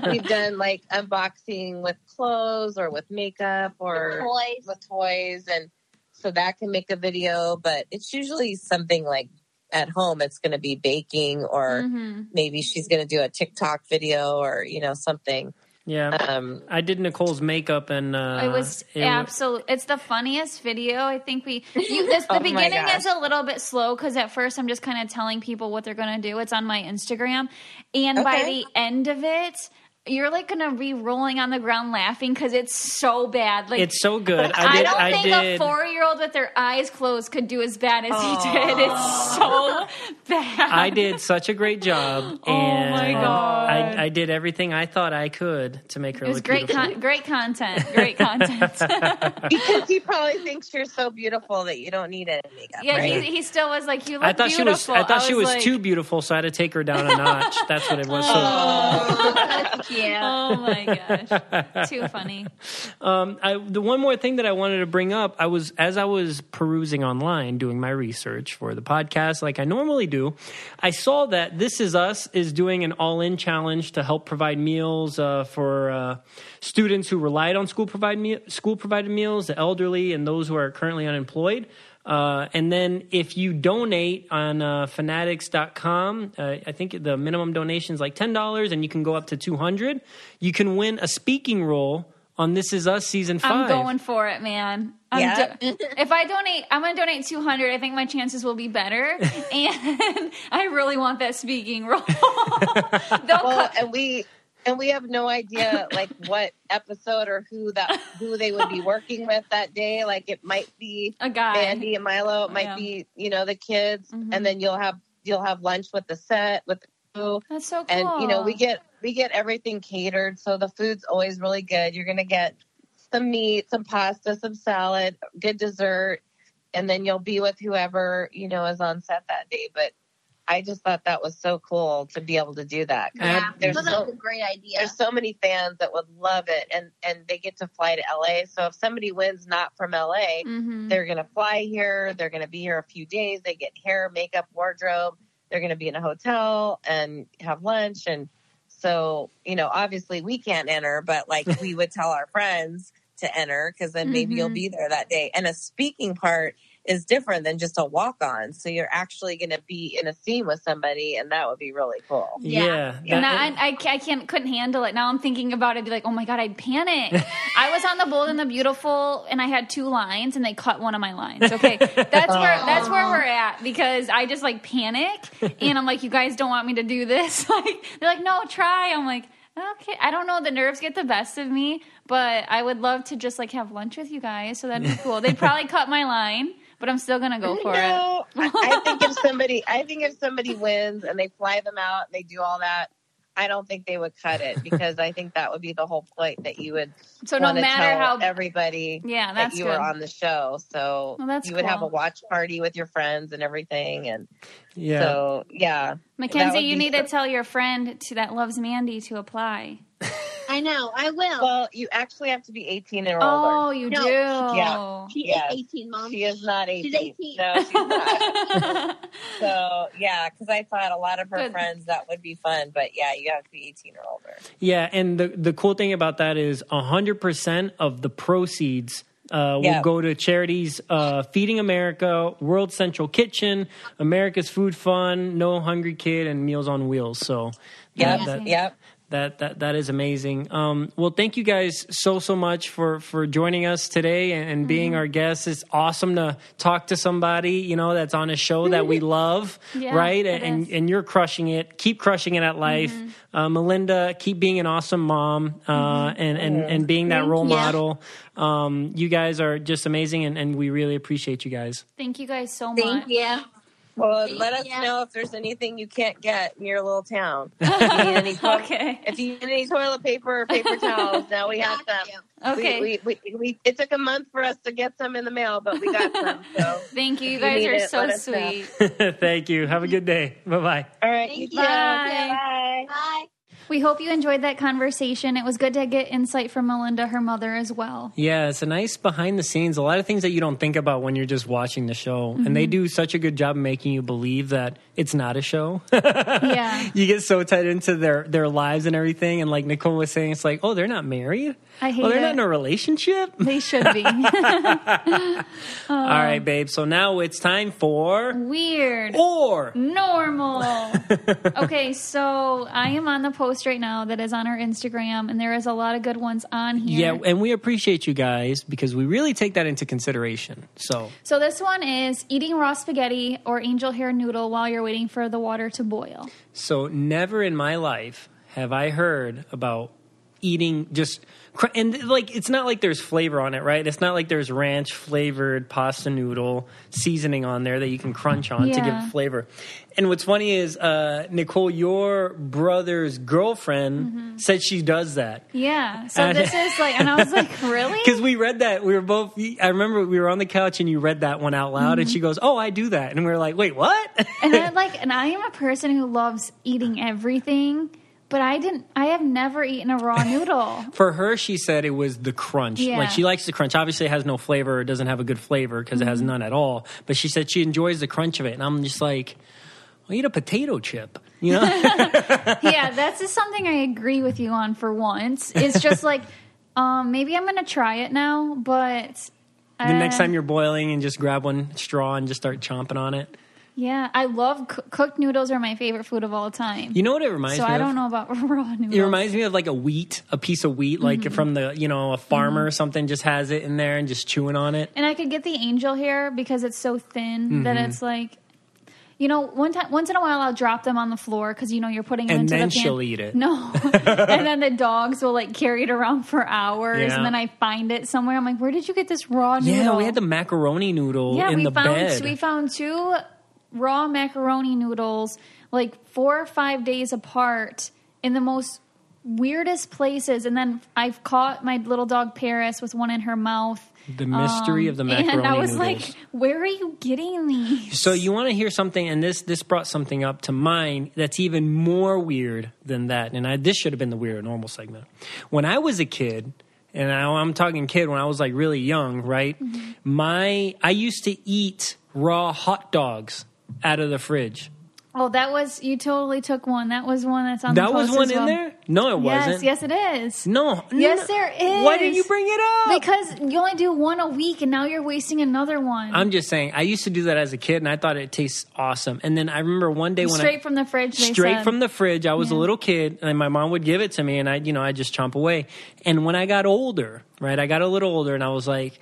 [SPEAKER 3] <laughs> we've done like unboxing with clothes or with makeup or
[SPEAKER 4] Toys.
[SPEAKER 3] with toys and so that can make a video but it's usually something like at home it's going to be baking or
[SPEAKER 2] Mhm.
[SPEAKER 3] maybe she's going to do a tiktok video or you know something
[SPEAKER 1] Yeah.
[SPEAKER 3] um
[SPEAKER 1] I did Nicole's makeup and uh,
[SPEAKER 2] it was
[SPEAKER 1] it wa-
[SPEAKER 2] absolute. It's the funniest video. I think we. You, <laughs> this, the
[SPEAKER 3] Oh
[SPEAKER 2] beginning is a little bit slow because at first I'm just kind of telling people what they're going to do. It's on my Instagram, and by the end of it, you're like going to be rolling on the ground laughing because it's so bad. Like
[SPEAKER 1] It's so good.
[SPEAKER 2] I,
[SPEAKER 1] I did.
[SPEAKER 2] don't
[SPEAKER 1] I
[SPEAKER 2] think
[SPEAKER 1] did.
[SPEAKER 2] a four year old with their eyes closed could do as bad as he did. It's so <laughs> bad.
[SPEAKER 1] I did such a great job, <laughs>
[SPEAKER 2] Oh
[SPEAKER 1] and
[SPEAKER 2] my God.
[SPEAKER 1] I, I did everything I thought I could to make her
[SPEAKER 2] It was
[SPEAKER 1] look
[SPEAKER 2] great, con- great content. Great content. <laughs>
[SPEAKER 3] because he probably thinks you're so beautiful that you don't need any makeup
[SPEAKER 2] yeah,
[SPEAKER 3] right?
[SPEAKER 2] he, he still was like, "You look
[SPEAKER 1] I thought
[SPEAKER 2] beautiful."
[SPEAKER 1] she was. I thought she was
[SPEAKER 2] like,
[SPEAKER 1] too beautiful, so I had to take her down a notch. That's what it was. So, oh.
[SPEAKER 4] Yeah.
[SPEAKER 2] Oh my gosh, <laughs> too funny.
[SPEAKER 1] um, I, the one more thing that I wanted to bring up, I was as I was perusing online, doing my research for the podcast, like I normally do. I saw that This Is Us is doing an all-in challenge to help provide meals uh, for uh, students who relied on school provide me- school provided meals, the elderly, and those who are currently unemployed. Uh, and then if you donate on uh, fanatics.com, uh, I think the minimum donation is like $10 and you can go up to 200 You can win a speaking role on This Is Us season five.
[SPEAKER 2] I'm going for it, man. I'm
[SPEAKER 3] Yeah.
[SPEAKER 2] do- if I donate, I'm gonna donate 200. I think my chances will be better, <laughs> and <laughs> I really want that speaking role. <laughs>
[SPEAKER 3] Well
[SPEAKER 2] cut-
[SPEAKER 3] and we and we have no idea like <laughs> what episode or who that who they would be working with that day like it might be
[SPEAKER 2] a guy.
[SPEAKER 3] Mandy and Milo. It might
[SPEAKER 2] Yeah.
[SPEAKER 3] be, you know, the kids,
[SPEAKER 2] Mhm.
[SPEAKER 3] and then you'll have you'll have lunch with the set with the crew,
[SPEAKER 2] That's so cool.
[SPEAKER 3] and you know we get we get everything catered, so the food's always really good. You're gonna get some meat, some pasta, some salad, good dessert, and then you'll be with whoever you know is on set that day. But I just thought that was so cool to be able to do that.
[SPEAKER 4] Yeah,
[SPEAKER 3] There's
[SPEAKER 4] well,
[SPEAKER 3] so-
[SPEAKER 4] that's a great idea.
[SPEAKER 3] there's so many fans that would love it, and and they get to fly to LA. So if somebody wins not from LA,
[SPEAKER 2] Mhm.
[SPEAKER 3] they're going to fly here. They're going to be here a few days. They get hair, makeup, wardrobe. They're going to be in a hotel and have lunch. And so, you know, obviously we can't enter, but like we would tell our friends to enter because then maybe you'll
[SPEAKER 2] Mhm.
[SPEAKER 3] be there that day. And a speaking part is different than just a walk on. So you're actually going to be in a scene with somebody, and that would be really cool.
[SPEAKER 1] Yeah.
[SPEAKER 2] And
[SPEAKER 1] that-
[SPEAKER 2] I, I, I can't couldn't handle it. Now I'm thinking about it. Be like, oh my god, I'd panic. <laughs> I was on the Bold and the Beautiful, and I had two lines, and they cut one of my lines. Okay, that's where <laughs> that's where we're at because I just like panic, <laughs> and I'm like, you guys don't want me to do this. Like they're like, no, try. I'm like. Okay, I don't know. The nerves get the best of me, but I would love to just like have lunch with you guys. So that'd be cool. They'd probably cut my line, but I'm still gonna go for it.
[SPEAKER 3] no, <laughs> I, I think if somebody, I think if somebody wins and they fly them out and they do all that, I don't think they would cut it because I think that would be the whole point that you would.
[SPEAKER 2] So no matter
[SPEAKER 3] tell
[SPEAKER 2] how
[SPEAKER 3] everybody
[SPEAKER 2] Yeah,
[SPEAKER 3] that you
[SPEAKER 2] good.
[SPEAKER 3] were on the show, so
[SPEAKER 2] Well, that's
[SPEAKER 3] you would have a watch party with your friends and everything, and
[SPEAKER 1] yeah.
[SPEAKER 3] so yeah, That
[SPEAKER 2] Mackenzie, you
[SPEAKER 3] be
[SPEAKER 2] need to tell your friend to, that loves Mandy to apply. <laughs>
[SPEAKER 4] I know. I will.
[SPEAKER 3] Well, you actually have to be 18 and older.
[SPEAKER 2] Oh, you
[SPEAKER 4] No,
[SPEAKER 2] do.
[SPEAKER 3] Yeah.
[SPEAKER 4] she
[SPEAKER 3] yes.
[SPEAKER 4] is 18, mom.
[SPEAKER 3] She is not 18.
[SPEAKER 4] She's 18.
[SPEAKER 3] No, she's not. <laughs> so yeah, because I thought a lot of her
[SPEAKER 2] Good.
[SPEAKER 3] friends that would be fun, but yeah, you have to be 18 or older.
[SPEAKER 1] Yeah, and the the cool thing about that is hundred percent of the proceeds uh, will
[SPEAKER 3] Yeah.
[SPEAKER 1] go to charities uh, Feeding America, World Central Kitchen, America's Food Fund, No Hungry Kid, and Meals on Wheels. So
[SPEAKER 3] Yep,
[SPEAKER 1] that, that,
[SPEAKER 3] yep.
[SPEAKER 1] That that that is amazing. Um, well, thank you guys so so much for for joining us today and, and being our guests. It's awesome to talk to somebody you know that's on a show that we <laughs> love,
[SPEAKER 2] Yeah,
[SPEAKER 1] right?
[SPEAKER 2] it
[SPEAKER 1] And and you're crushing it. Keep crushing it at life, uh, Melinda. Keep being an awesome mom uh, and and and being that role
[SPEAKER 4] you.
[SPEAKER 1] model. Um, you guys are just amazing, and, and we really appreciate you guys.
[SPEAKER 2] Thank you guys so much.
[SPEAKER 4] Thank you.
[SPEAKER 3] Well, let us
[SPEAKER 4] Yeah.
[SPEAKER 3] know if there's anything you can't get in your little town. <laughs> If you need any <laughs> toilet,
[SPEAKER 2] Okay.
[SPEAKER 3] if you need any toilet paper or paper towels, now we have
[SPEAKER 4] Got
[SPEAKER 3] them.
[SPEAKER 2] Okay.
[SPEAKER 3] We, we, we, we, it took a month for us to get some in the mail, but we got some. <laughs> So,
[SPEAKER 2] Thank you. You
[SPEAKER 3] If you
[SPEAKER 2] guys are
[SPEAKER 3] it,
[SPEAKER 2] so
[SPEAKER 3] let us know.
[SPEAKER 2] sweet.
[SPEAKER 1] Thank you. Have a good day. Bye bye.
[SPEAKER 3] all right,
[SPEAKER 4] Thank
[SPEAKER 3] you
[SPEAKER 4] you.
[SPEAKER 2] Bye.
[SPEAKER 3] Bye.
[SPEAKER 4] Bye.
[SPEAKER 2] We hope you enjoyed that conversation. It was good to get insight from Melinda, her mother, as well.
[SPEAKER 1] Yeah, it's a nice behind the scenes. A lot of things that you don't think about when you're just watching the show. And they mm-hmm. do such a good job of making you believe that it's not a show. <laughs>
[SPEAKER 2] Yeah.
[SPEAKER 1] you get so tied into their, their lives and everything. And like Nicole was saying, it's like, oh, they're not married?
[SPEAKER 2] I hate
[SPEAKER 1] Oh, they're
[SPEAKER 2] it.
[SPEAKER 1] not in a relationship? <laughs>
[SPEAKER 2] They should be. <laughs> <laughs>
[SPEAKER 1] All right, babe. So now it's time for
[SPEAKER 2] Weird.
[SPEAKER 1] or.
[SPEAKER 2] Normal. okay, so I am on the post right now that is on our Instagram, and there is a lot of good ones on here.
[SPEAKER 1] Yeah, and we appreciate you guys because we really take that into consideration. So,
[SPEAKER 2] So this one is eating raw spaghetti or angel hair noodle while you're waiting for the water to boil.
[SPEAKER 1] So never in my life have I heard about eating just and like it's not like there's flavor on it, right? It's not like there's ranch flavored pasta noodle seasoning on there that you can crunch on to
[SPEAKER 2] Yeah.
[SPEAKER 1] give flavor. And what's funny is uh, Nicole, your brother's girlfriend said she does that.
[SPEAKER 2] Yeah. So
[SPEAKER 1] And-
[SPEAKER 2] this is like, and I was like, <laughs> really?
[SPEAKER 1] Because we read that, we were both. I remember we were on the couch and you read that one out loud, and she goes, "Oh, I do that," and we were like, "Wait, what?"
[SPEAKER 2] and I <laughs> like, and I am a person who loves eating everything, but I didn't. I have never eaten a raw noodle. <laughs>
[SPEAKER 1] For her, she said it was the crunch.
[SPEAKER 2] Yeah.
[SPEAKER 1] Like she likes the crunch. Obviously, it has no flavor. It doesn't have a good flavor because it
[SPEAKER 2] Mm-hmm.
[SPEAKER 1] has none at all. But she said she enjoys the crunch of it, and I'm just like, well, eat a potato chip. You know, <laughs>
[SPEAKER 2] yeah, that's just something I agree with you on for once. It's just <laughs> like, um, maybe I'm gonna try it now, but
[SPEAKER 1] the next time you're boiling, and just grab one straw and just start chomping on it.
[SPEAKER 2] Yeah, I love coo- cooked noodles. Are my favorite food of all time.
[SPEAKER 1] You know what it reminds
[SPEAKER 2] so
[SPEAKER 1] me
[SPEAKER 2] So
[SPEAKER 1] I
[SPEAKER 2] don't know about <laughs> raw noodles.
[SPEAKER 1] It reminds me of like a wheat, a piece of wheat, like
[SPEAKER 2] Mm-hmm.
[SPEAKER 1] from the you know a farmer or something. Just has it in there and just chewing on it.
[SPEAKER 2] And I could get the angel hair because it's so thin that
[SPEAKER 1] Mm-hmm.
[SPEAKER 2] it's like, you know, one time, once in a while, I'll drop them on the floor because you know you're putting it
[SPEAKER 1] And
[SPEAKER 2] into
[SPEAKER 1] then
[SPEAKER 2] the pan.
[SPEAKER 1] she'll eat it.
[SPEAKER 2] No, <laughs> <laughs> and then the dogs will like carry it around for hours,
[SPEAKER 1] Yeah.
[SPEAKER 2] and then I find it somewhere. I'm like, where did you get this raw noodle?
[SPEAKER 1] Yeah, we had the macaroni noodle
[SPEAKER 2] yeah,
[SPEAKER 1] in
[SPEAKER 2] we
[SPEAKER 1] the
[SPEAKER 2] found
[SPEAKER 1] bed.
[SPEAKER 2] we found two raw macaroni noodles like four or five days apart in the most weirdest places, and then I've caught my little dog Paris with one in her mouth.
[SPEAKER 1] the mystery of the macaroni
[SPEAKER 2] Um, And I was
[SPEAKER 1] noodles.
[SPEAKER 2] like, where are you getting these?
[SPEAKER 1] So you want to hear something, and this this brought something up to mind that's even more weird than that. And I, this should have been the weird normal segment. When I was a kid, and I, I'm talking kid when I was like really young, right?
[SPEAKER 2] Mm-hmm.
[SPEAKER 1] My I used to eat raw hot dogs out of the fridge.
[SPEAKER 2] Oh, that was, you totally took one. That was one that's on
[SPEAKER 1] That
[SPEAKER 2] the
[SPEAKER 1] was one
[SPEAKER 2] as
[SPEAKER 1] in there. No, it
[SPEAKER 2] Yes,
[SPEAKER 1] wasn't.
[SPEAKER 2] yes, it is.
[SPEAKER 1] No.
[SPEAKER 2] Yes,
[SPEAKER 1] no.
[SPEAKER 2] there is.
[SPEAKER 1] Why didn't you bring it up?
[SPEAKER 2] Because you only do one a week and now you're wasting another one.
[SPEAKER 1] I'm just saying. I used to do that as a kid, and I thought it tastes awesome. And then I remember one day when I,
[SPEAKER 2] Straight from the fridge, they
[SPEAKER 1] straight
[SPEAKER 2] said.
[SPEAKER 1] from the fridge. I was a little kid, and my mom would give it to me, and I, you know, I just chomp away. And when I got older, right, I got a little older, and I was like,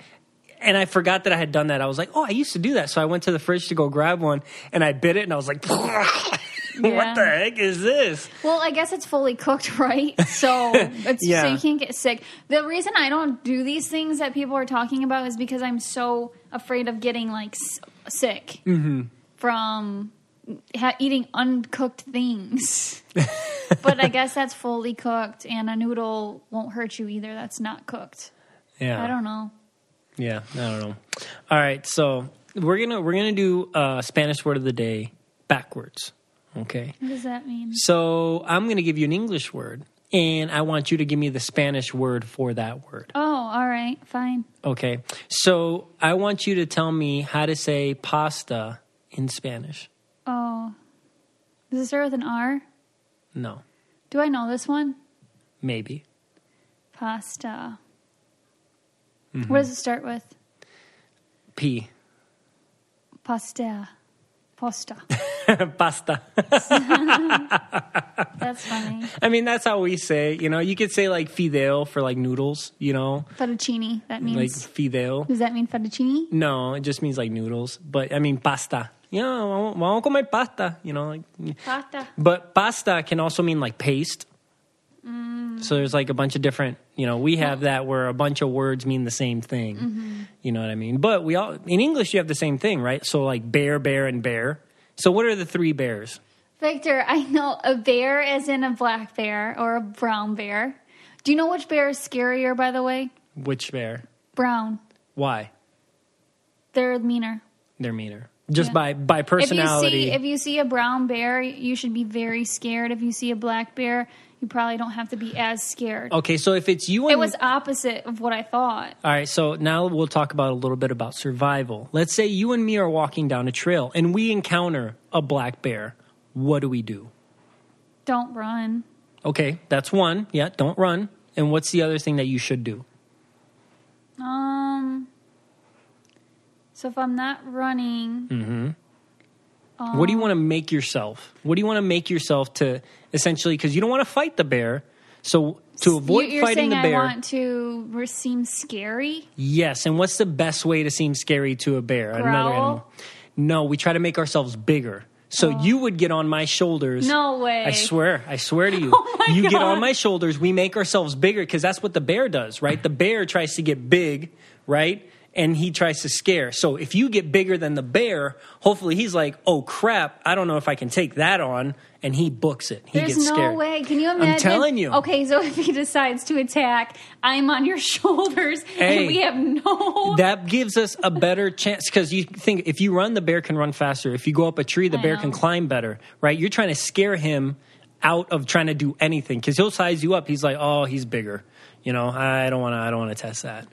[SPEAKER 1] and I forgot that I had done that. I was like, oh, I used to do that. So I went to the fridge to go grab one, and I bit it, and I was like, <laughs>
[SPEAKER 2] Yeah.
[SPEAKER 1] what the heck is this?
[SPEAKER 2] Well, I guess it's fully cooked, <laughs> right? So <laughs> it's
[SPEAKER 1] Yeah.
[SPEAKER 2] so you can't get sick. The reason I don't do these things that people are talking about is because I'm so afraid of getting like s- sick
[SPEAKER 1] Mm-hmm.
[SPEAKER 2] from ha- eating uncooked things. but I guess that's fully cooked, and a noodle won't hurt you either. That's not cooked.
[SPEAKER 1] Yeah,
[SPEAKER 2] I don't know.
[SPEAKER 1] Yeah, I don't know. All right, so we're gonna we're gonna do uh, Spanish word of the day backwards. Okay.
[SPEAKER 2] What does that mean?
[SPEAKER 1] So I'm going to give you an English word, and I want you to give me the Spanish word for that word.
[SPEAKER 2] Oh, all right, fine.
[SPEAKER 1] Okay. So I want you to tell me how to say pasta in Spanish.
[SPEAKER 2] Oh, does it start with an R?
[SPEAKER 1] No,
[SPEAKER 2] Do I know this one?
[SPEAKER 1] maybe.
[SPEAKER 2] Pasta.
[SPEAKER 1] Mm-hmm.
[SPEAKER 2] What does it start with?
[SPEAKER 1] P.
[SPEAKER 2] Pasta. <laughs> Pasta.
[SPEAKER 1] Pasta. <laughs>
[SPEAKER 2] That's funny.
[SPEAKER 1] I mean, that's how we say. You know, you could say like fideo for like noodles. You know,
[SPEAKER 2] Fettuccine. That means.
[SPEAKER 1] like fideo.
[SPEAKER 2] does that mean fettuccine?
[SPEAKER 1] No, it just means like noodles. But I mean pasta. Know, vamos a comer pasta. You know, like.
[SPEAKER 2] Pasta.
[SPEAKER 1] But pasta can also mean like paste. Mm. So there's like a bunch of different, you know, we have that where a bunch of words mean the same thing. Mm-hmm. You know what I mean? But we all in English you have the same thing, right? So like bear, bear, and bear. So what are the three bears?
[SPEAKER 2] Victor, I know a bear is in a black bear or a brown bear. Do you know which bear is scarier, by the way?
[SPEAKER 1] Which bear?
[SPEAKER 2] Brown.
[SPEAKER 1] Why?
[SPEAKER 2] They're meaner.
[SPEAKER 1] They're meaner. Just
[SPEAKER 2] Yeah.
[SPEAKER 1] by by
[SPEAKER 2] If you
[SPEAKER 1] personality.
[SPEAKER 2] see if you see a brown bear, you should be very scared. If you see a black bear, you probably don't have to be as scared.
[SPEAKER 1] okay, so if it's you and
[SPEAKER 2] It was opposite of what I thought.
[SPEAKER 1] All right, so now we'll talk about a little bit about survival. Let's say you and me are walking down a trail and we encounter a black bear. What do we do?
[SPEAKER 2] Don't run.
[SPEAKER 1] Okay, that's one. Yeah, don't run. And what's the other thing that you should do?
[SPEAKER 2] Um. So if I'm not running,
[SPEAKER 1] Mm-hmm. what do you want to make yourself? What do you want to make yourself to essentially because you don't want to fight the bear. So to avoid
[SPEAKER 2] you- you're
[SPEAKER 1] fighting the bear,
[SPEAKER 2] I want to seem scary.
[SPEAKER 1] yes. And what's the best way to seem scary to a bear? Another animal. No, we try to make ourselves bigger. So oh. you would get on my shoulders.
[SPEAKER 2] No way.
[SPEAKER 1] I swear, I swear to you. <laughs>
[SPEAKER 2] Oh
[SPEAKER 1] you get on my shoulders, we make ourselves bigger because that's what the bear does, right? The bear tries to get big, right? And he tries to scare. So if you get bigger than the bear, hopefully he's like, oh crap, I don't know if I can take that on. And he books it. He
[SPEAKER 2] There's
[SPEAKER 1] gets
[SPEAKER 2] no
[SPEAKER 1] scared.
[SPEAKER 2] way. Can you imagine?
[SPEAKER 1] I'm telling you.
[SPEAKER 2] Okay, so if he decides to attack, I'm on your <laughs> shoulders,
[SPEAKER 1] Hey.
[SPEAKER 2] and we have no.
[SPEAKER 1] That gives us a better chance because you think if you run, the bear can run faster. If you go up a tree, the
[SPEAKER 2] I
[SPEAKER 1] bear
[SPEAKER 2] know.
[SPEAKER 1] can climb better, right? You're trying to scare him out of trying to do anything because he'll size you up. He's like, oh, he's bigger. You know, I don't want to. I don't want to test that.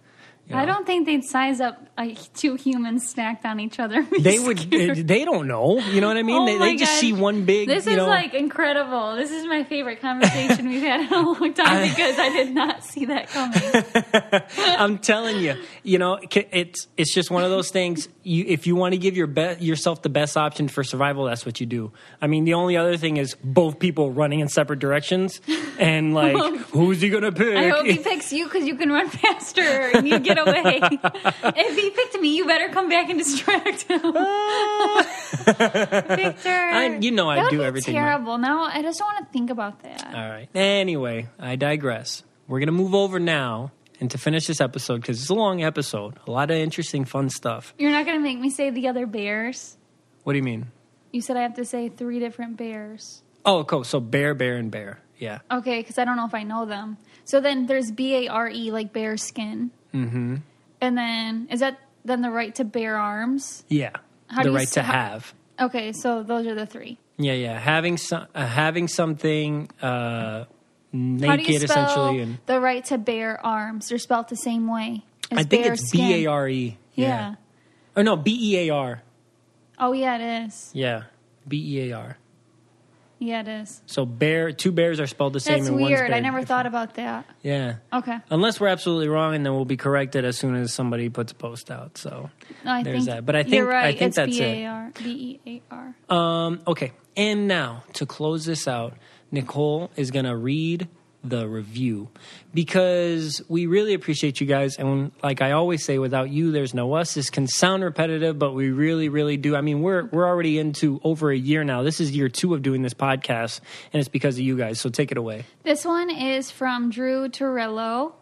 [SPEAKER 1] You
[SPEAKER 2] I don't think they'd size up like two humans stacked on each other. <laughs>
[SPEAKER 1] They would.
[SPEAKER 2] scared.
[SPEAKER 1] Eh, they don't know. You know what I mean?
[SPEAKER 2] Oh
[SPEAKER 1] they, they just see one big.
[SPEAKER 2] This is
[SPEAKER 1] know,
[SPEAKER 2] like incredible. This is my favorite conversation we've had in a long time <laughs> because I did not see that coming. <laughs>
[SPEAKER 1] I'm telling you, you know, it's it's just one of those things. You, if you want to give your be- yourself the best option for survival, that's what you do. I mean, the only other thing is both people running in separate directions, <laughs> and like, who's he gonna pick?
[SPEAKER 2] I hope he picks you because you can run faster and you get away. <laughs> if he picked me, you better come back and distract him. <laughs> Victor,
[SPEAKER 1] I- you know I do everything right.
[SPEAKER 2] Terrible. Now I just don't want to think about that.
[SPEAKER 1] All right. Anyway, I digress. We're gonna move over now, and to finish this episode because it's a long episode, a lot of interesting, fun stuff.
[SPEAKER 2] You're not going to make me say the other bears.
[SPEAKER 1] What do you mean?
[SPEAKER 2] You said I have to say three different bears.
[SPEAKER 1] Oh, cool. So bear, bear, and bear. Yeah.
[SPEAKER 2] Okay, because I don't know if I know them. So then there's B A R E, like bear skin. Mm-hmm. And then is that then the right to bear arms?
[SPEAKER 1] Yeah.
[SPEAKER 2] How
[SPEAKER 1] the right
[SPEAKER 2] s-
[SPEAKER 1] to have.
[SPEAKER 2] Okay, so those are the three.
[SPEAKER 1] Yeah, yeah. Having some, uh, having something uh,
[SPEAKER 2] How do you spell
[SPEAKER 1] essentially, and
[SPEAKER 2] the right to bear arms? They're spelled the same way. as
[SPEAKER 1] I think it's. B A R E.
[SPEAKER 2] Yeah.
[SPEAKER 1] Or no, B E A R.
[SPEAKER 2] Oh yeah, it is.
[SPEAKER 1] Yeah, B E A R.
[SPEAKER 2] Yeah, it is.
[SPEAKER 1] So bear, two bears are spelled the same.
[SPEAKER 2] That's weird. I never
[SPEAKER 1] different.
[SPEAKER 2] thought about that.
[SPEAKER 1] Yeah.
[SPEAKER 2] Okay.
[SPEAKER 1] Unless we're absolutely wrong, and then we'll be corrected as soon as somebody puts a post out. So
[SPEAKER 2] No,
[SPEAKER 1] there's
[SPEAKER 2] think
[SPEAKER 1] that. But I think
[SPEAKER 2] right.
[SPEAKER 1] I think
[SPEAKER 2] it's
[SPEAKER 1] that's
[SPEAKER 2] B
[SPEAKER 1] it.
[SPEAKER 2] A R B E A R.
[SPEAKER 1] Um, okay. And now to close this out, Nicole is going to read the review because we really appreciate you guys. And like I always say, without you, there's no us. This can sound repetitive, but we really, really do. I mean, we're we're already into over a year now. This is year two of doing this podcast, and it's because of you guys. So take it away.
[SPEAKER 2] This one is from Drew Torello.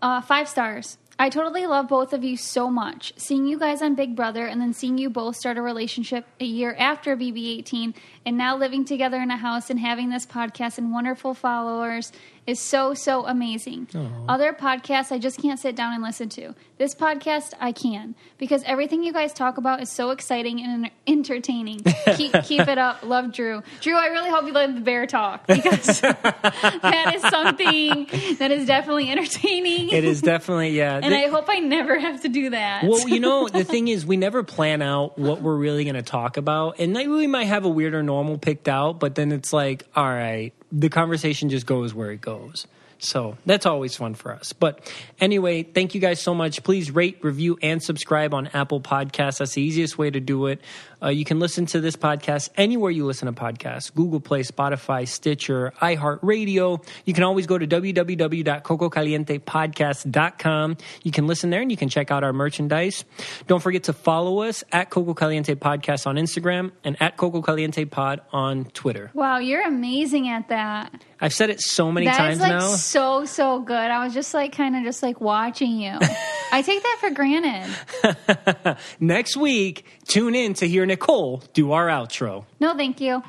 [SPEAKER 2] Uh, five stars. I totally love both of you so much. Seeing you guys on Big Brother and then seeing you both start a relationship a year after BB 18 and now living together in a house and having this podcast and wonderful followers is so, so amazing. Other podcasts I just can't sit down and listen to. This podcast I can because everything you guys talk about is so exciting and entertaining. <laughs> keep, keep it up. Love Drew. Drew, I really hope you love the bear talk because <laughs> that is something that is definitely entertaining.
[SPEAKER 1] It is definitely yeah. <laughs>
[SPEAKER 2] and
[SPEAKER 1] The-
[SPEAKER 2] I hope I never have to do that.
[SPEAKER 1] Well, you know, the thing is, we never plan out what we're really going to talk about. And maybe we might have a weird or normal picked out, but then it's like, all right, the conversation just goes where it goes. So that's always fun for us. But anyway, thank you guys so much. Please rate, review, and subscribe on Apple Podcasts. That's the easiest way to do it. Uh, you can listen to this podcast anywhere you listen to podcasts Google Play, Spotify, Stitcher, iHeartRadio. You can always go to www.cococalientepodcast.com. You can listen there and you can check out our merchandise. Don't forget to follow us at Coco Caliente Podcast on Instagram and at Coco Caliente Pod on Twitter.
[SPEAKER 2] Wow, you're amazing at that.
[SPEAKER 1] I've said it so many
[SPEAKER 2] That
[SPEAKER 1] times
[SPEAKER 2] like
[SPEAKER 1] now.
[SPEAKER 2] so so good. I was just like kind of just like watching you. <laughs> I take that for granted. <laughs>
[SPEAKER 1] Next week, tune in to hear Nicole do our outro.
[SPEAKER 2] No, thank you.